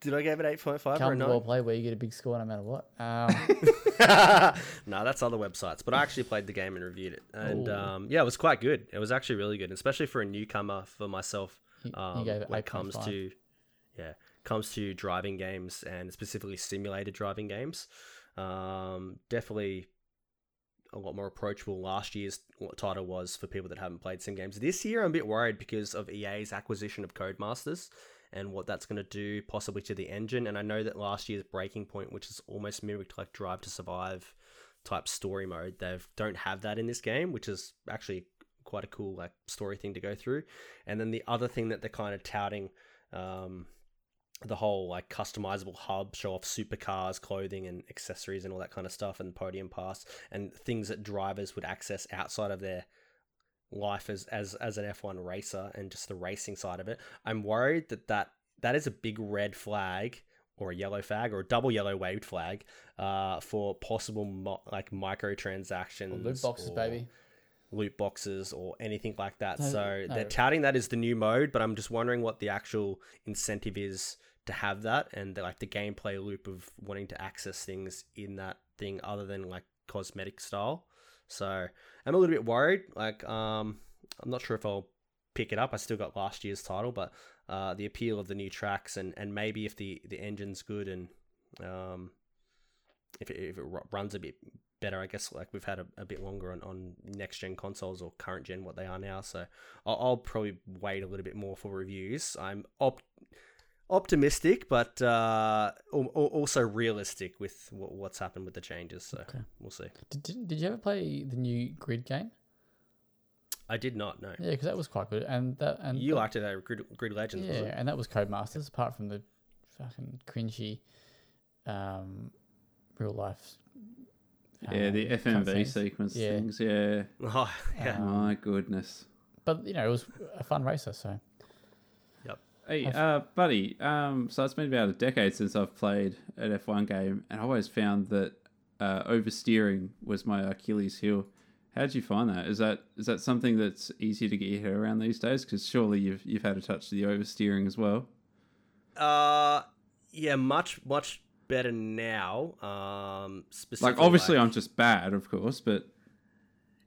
Did I give it eight point five or Come to well play where you get a big score no matter what. Um, [laughs] no, that's other websites. But I actually played the game and reviewed it, and um, yeah, it was quite good. It was actually really good, especially for a newcomer for myself. you, you Um, gave it when it comes 8.5. to yeah, comes to driving games and specifically simulated driving games. Um, definitely a lot more approachable. Last year's title was for people that haven't played sim games. This year, I'm a bit worried because of EA's acquisition of Codemasters and what that's going to do possibly to the engine. And I know that last year's Breaking Point, which is almost mimicked like Drive to Survive type story mode, they don't have that in this game, which is actually quite a cool like story thing to go through. And then the other thing that they're kind of touting. Um, the whole like customizable hub show off supercars clothing and accessories and all that kind of stuff and podium pass and things that drivers would access outside of their life as as as an F1 racer and just the racing side of it i'm worried that that that is a big red flag or a yellow flag or a double yellow waved flag uh, for possible mo- like microtransactions Or loot boxes, or- baby. loot boxes or anything like that. No, so no. they're touting that as the new mode, but I'm just wondering what the actual incentive is to have that and the, like the gameplay loop of wanting to access things in that thing other than like cosmetic style. So I'm a little bit worried. Like um, I'm not sure if I'll pick it up. I still got last year's title, but uh, the appeal of the new tracks and and maybe if the the engine's good and um, if it, if it runs a bit better, I guess like we've had a, a bit longer on, on next gen consoles or current gen what they are now. So I'll, I'll probably wait a little bit more for reviews. I'm op- optimistic, but uh, al- al- also realistic with what's happened with the changes. So Okay. we'll see. Did, did, did you ever play the new Grid game? I did not know. Yeah, because that was quite good. And that and You that- liked it at Grid, Grid Legends, was Yeah, it? and that was Codemasters, apart from the fucking cringy um, real life Yeah, the um, FMV cutscenes. sequence Yeah. things. Yeah. [laughs] Oh, yeah. Um, My goodness. But you know, it was a fun racer. So Hey, uh, buddy. Um, so it's been about a decade since I've played an F1 game, and I always found that uh, oversteering was my Achilles heel. How did you find that? Is that is that something that's easy to get your head around these days? Because surely you've you've had a touch of the oversteering as well. Uh, yeah, much much better now. Um, specifically, Like obviously I'm just bad, of course, but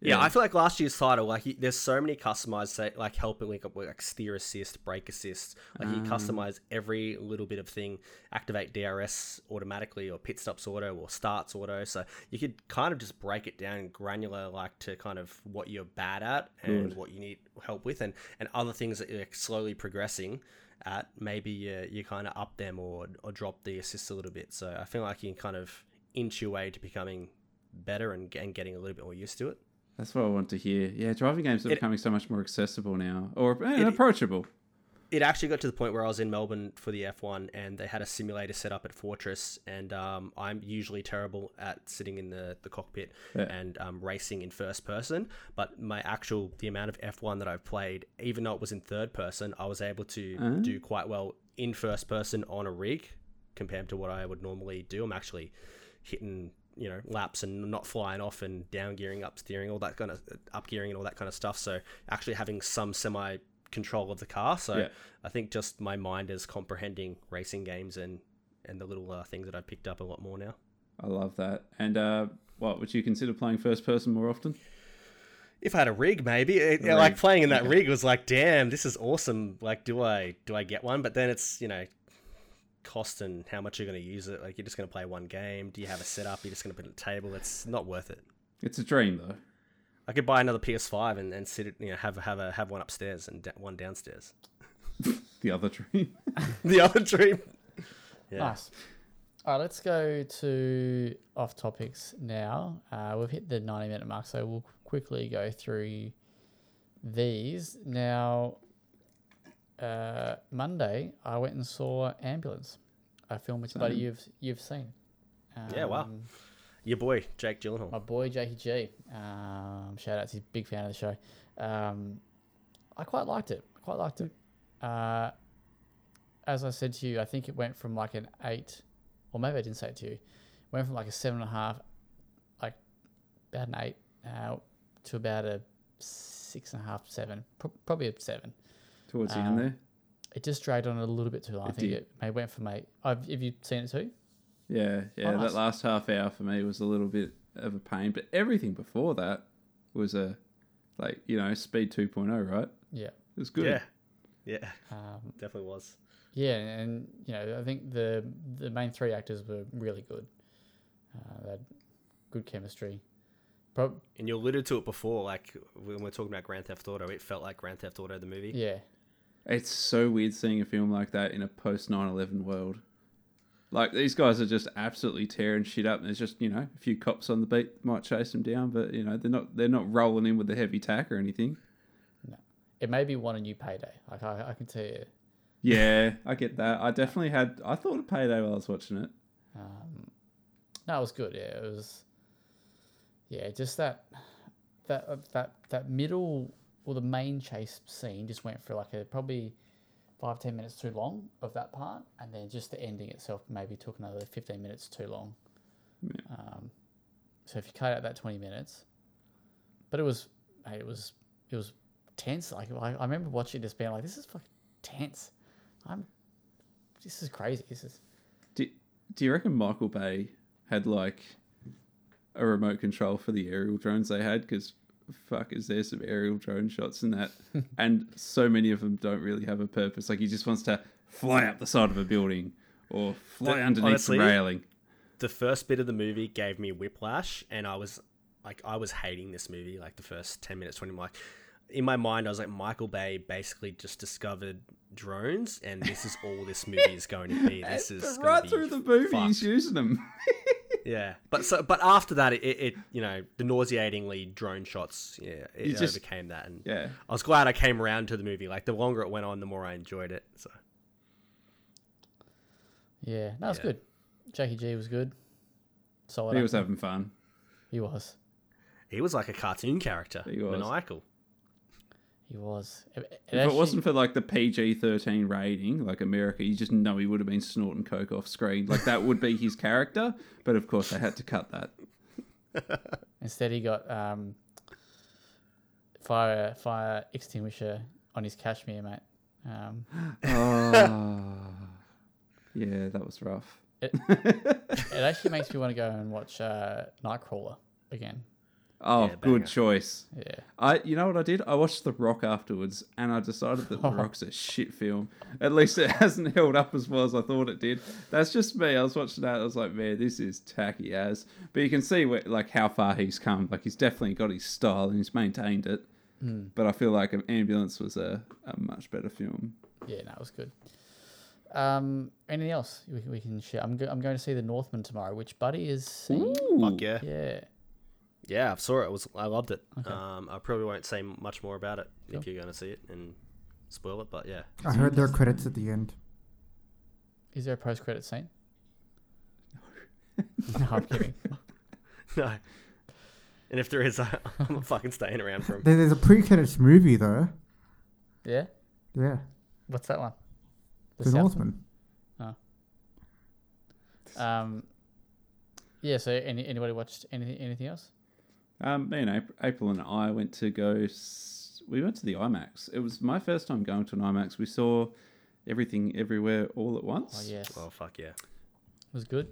Yeah, I feel like last year's title, like you, there's so many customized, say, like helping like, like steer assist, brake assist. Like you Ah. customize every little bit of thing, activate DRS automatically, or pit stops auto, or starts auto. So you could kind of just break it down granular, like to kind of what you're bad at and Good. what you need help with, and and other things that you're slowly progressing at. Maybe you you kind of up them or or drop the assist a little bit. So I feel like you can kind of inch your way to becoming better and, and getting a little bit more used to it. That's what I want to hear. Yeah, driving games are It- becoming so much more accessible now, or eh, It- approachable. it actually got to the point where I was in Melbourne for the F1 and they had a simulator set up at Fortress. And um, I'm usually terrible at sitting in the, the cockpit Yeah. and um, racing in first person. But my actual, the amount of F1 that I've played, even though it was in third person, I was able to Ah. do quite well in first person on a rig compared to what I would normally do. I'm actually hitting. You know, laps and not flying off and down gearing, up steering, all that kind of up gearing and all that kind of stuff. So actually having some semi control of the car. So Yeah. I think just my mind is comprehending racing games and and the little uh, things that I've picked up a lot more now. I love that. And uh, what would you consider playing first person more often? If I had a rig, maybe it, A like rig, playing in that yeah. rig was like, damn, this is awesome. Like, do I do I get one? But then it's you know, cost and how much you're going to use it. Like, you're just going to play one game. Do you have a setup? You're just going to put it on the table. It's not worth it. It's a dream though. I could buy another PS5 and, and sit it, you know, have have a have one upstairs and da- one downstairs. [laughs] The other dream. [laughs] the other dream. [laughs] Yeah. nice. All right, let's go to off topics now. Uh, we've hit the 90 minute mark, so we'll quickly go through these. Now, uh, Monday, I went and saw Ambulance, a film which, buddy, you've you've seen. Yeah, wow. Um, Your boy Jake Gyllenhaal. my boy Jakey G. Um, shout out, he's a big fan of the show. Um, I quite liked it. I quite liked it. Uh, as I said to you, I think it went from like an eight, or maybe I didn't say it to you. Went from like a seven and a half, like about an eight, uh, to about a six and a half, seven, Pro- probably a seven. Towards the Um, end there. It just dragged on a little bit too long. I think did. it may went from eight. I've, have you seen it too? Yeah, yeah. nice. That last half hour for me was a little bit of a pain, but everything before that was a like you know speed 2.0, right? Yeah. It was good. Yeah, yeah, Um, definitely was. Yeah, and you know, I think the the main three actors were really good. Uh, they had good chemistry. Pro- And you alluded to it before, like when we're talking about Grand Theft Auto, it felt like Grand Theft Auto the movie. yeah, It's so weird seeing a film like that in a post 9/11 world. Like these guys are just absolutely tearing shit up, and there's just you know a few cops on the beat might chase them down, but you know they're not they're not rolling in with the heavy tack or anything. No. It made me want a new payday. Like I, I can tell you, Yeah, [laughs] I get that. I definitely had. I thought of payday while I was watching it. um, no, it was good. Yeah, it was. Yeah, just that, that uh, that that middle or the main chase scene just went for like a probably five ten minutes too long of that part, and then just the ending itself maybe took another fifteen minutes too long. Yeah. Um, so if you cut out that twenty minutes, but it was, hey, it was it was tense. Like I, I remember watching this being like, this is fucking tense. I'm, this is crazy. This is Do, do you reckon Michael Bay had like a remote control for the aerial drones they had? Because fuck, is there some aerial drone shots in that? [laughs] and so many of them don't really have a purpose. Like he just wants to fly up the side of a building or fly The- underneath honestly, the railing. The first bit of the movie gave me whiplash, and I was like, I was hating this movie. Like the first ten minutes, twenty. Like in my mind, I was like, Michael Bay basically just discovered drones, and this is all this movie is going to be. [laughs] This is right through the movie. He's fucked. using them. [laughs] Yeah, but so but after that, it, it you know the nauseatingly drone shots, yeah, it You just- overcame that, and yeah, I was glad I came around to the movie. Like the longer it went on, the more I enjoyed it. So yeah, that was Yeah. good. Jackie G was good. Solid. he was having fun. He was. He was like a cartoon character. He was. Maniacal. He was. It, it If actually- it wasn't for like the PG thirteen rating, like America, you just know he would have been snorting coke off screen. Like that would be his character. But of course, they had to cut that. [laughs] Instead, he got um, fire fire extinguisher on his cashmere, mate. Um, Oh, [gasps] [laughs] yeah, that was rough. it, [laughs] it actually makes me want to go and watch uh, Nightcrawler again. Oh, Yeah, good choice. Yeah, I, you know what I did? I watched The Rock afterwards, and I decided that The [laughs] Rock's a shit film. At least it [laughs] hasn't held up as well as I thought it did. That's just me. I was watching that. I was like, man, this is tacky as. But you can see where, like how far he's come. Like he's definitely got his style and he's maintained it. But I feel like Ambulance was a, a much better film. yeah, no, it was good. Um, anything else we, can- we can share? I'm go- I'm going to see The Northman tomorrow, which Buddy is seeing. Fuck yeah. Yeah, Yeah, I saw it. it was I loved it. Okay. Um, I probably won't say much more about it Cool. if you're going to see it and spoil it. But yeah, I heard there are credits at the end. is there a post credit scene? no, [laughs] no, I'm kidding. [laughs] no. And if there is, I, [laughs] I'm fucking staying around for him. There- There's a pre-credits movie though. Yeah, Yeah, what's that one? The, Southman? Northman. Um, yeah. So, any anybody watched anything anything else? Um, me and April, April and I went to go. We went to the IMAX. It was my first time going to an IMAX. We saw everything everywhere all at once. Oh yes, Oh fuck yeah! It was good.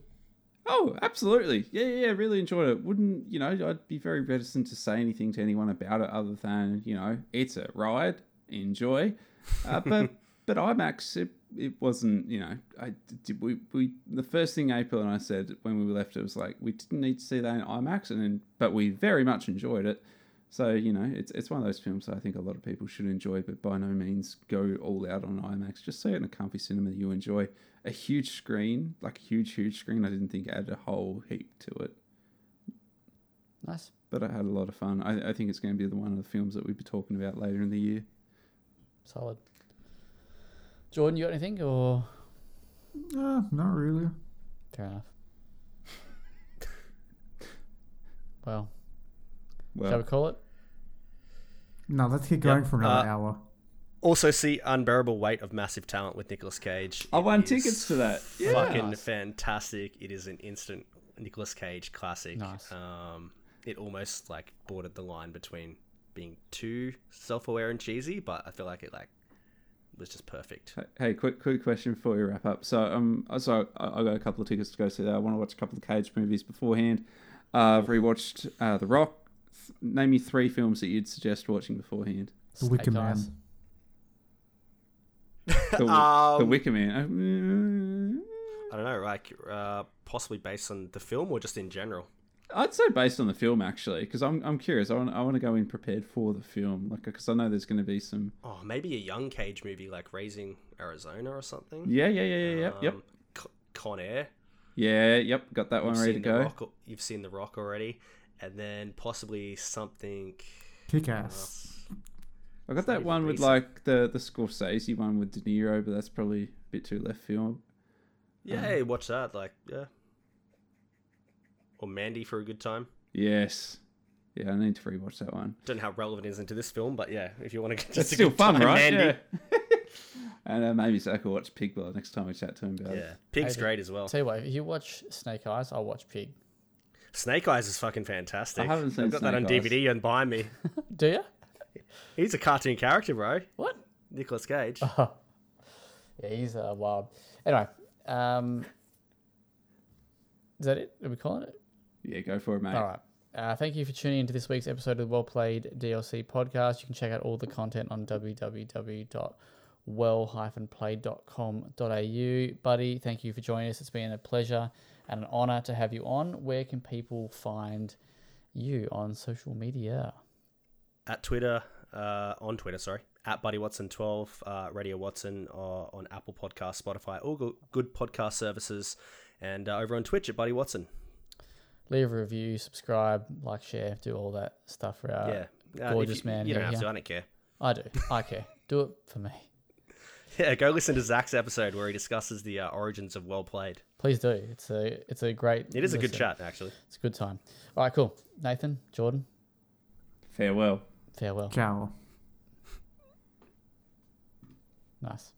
Oh, absolutely. Yeah, yeah, yeah, really enjoyed it. Wouldn't, you know, I'd be very reticent to say anything to anyone about it other than, you know, it's a ride, enjoy. Uh, but but IMAX, it, it wasn't, you know, I did we, we the first thing April and I said when we left it was like we didn't need to see that in IMAX and then but we very much enjoyed it. So, you know, it's it's one of those films that I think a lot of people should enjoy, but by no means go all out on IMAX. Just see it in a comfy cinema that you enjoy. A huge screen, like a huge, huge screen, I didn't think added a whole heap to it. Nice. But I had a lot of fun. I, I think it's going to be the one of the films that we'll be talking about later in the year. Solid. Jordan, you got anything or Uh, not really. fair enough? well, shall we call it? No, let's keep going for another uh, hour. Also, see unbearable weight of massive talent with Nicolas Cage. I It won tickets to that. Yeah. Fucking Nice. fantastic! It is an instant Nicolas Cage classic. Nice. Um, it almost like bordered the line between being too self-aware and cheesy, but I feel like it like was just perfect. Hey, quick, quick question before we wrap up. So, um, so I, I got a couple of tickets to go see that. I want to watch a couple of Cage movies beforehand. Uh, I've rewatched uh, The Rock. Name me three films that you'd suggest watching beforehand. The Wicker Man. The, [laughs] the Um, Wicker Man. I don't know, like uh, possibly based on the film or just in general. I'd say based on the film actually, because I'm I'm curious. I want I want to go in prepared for the film, like because I know there's going to be some. Oh, maybe a young Cage movie like Raising Arizona or something. Yeah, yeah, yeah, yeah, yep, yep, Um, Con Air. yeah, yep. Got that one You've ready to go. Rock, you've seen The Rock already, and then possibly something. Kick uh, ass. I got that one with like the the Scorsese one with De Niro, but that's probably a bit too left field. Yeah, hey, watch that. Like, yeah. Or Mandy for a good time. Yes, yeah, I need to rewatch that one. Don't know how relevant it is into this film, but yeah, if you want to get just It's a still good fun, time, right? Mandy. Yeah. [laughs] and uh, maybe Zach will watch Pig Blood next time we chat to him about Yeah, it. Pig's Hey, great as well. Tell you what, if you watch Snake Eyes, I'll watch Pig. Snake Eyes is fucking fantastic. I haven't seen I've got that on Snake Eyes. DVD and behind me. [laughs] Do you? He's a cartoon character, bro. What? Nicolas Cage. Oh. [laughs] Yeah, he's uh, wild. Anyway, um, is that it? Are we calling it? Yeah, go for it, mate. All right. Uh, thank you for tuning into this week's episode of the Well Played DLC podcast. You can check out all the content on www.well-played.com.au. Buddy, thank you for joining us. It's been a pleasure and an honor to have you on. Where can people find you on social media? At Twitter, uh, on Twitter, sorry, at Buddy Watson twelve, uh, Radio Watson, or on Apple Podcast, Spotify, all good podcast services, and uh, over on Twitch at Buddy Watson. Leave a review, subscribe, like, share, do all that stuff for our. yeah, Uh, gorgeous you, man You don't have yeah. to. I don't care. I do. I care. Do it for me. [laughs] Yeah, go listen to Zach's episode where he discusses the uh, origins of Well Played. Please do. It's a it's a great. It is a good listen. chat, actually. It's a good time. All right, cool. Nathan, Jordan, Farewell. farewell. Ciao. Nice.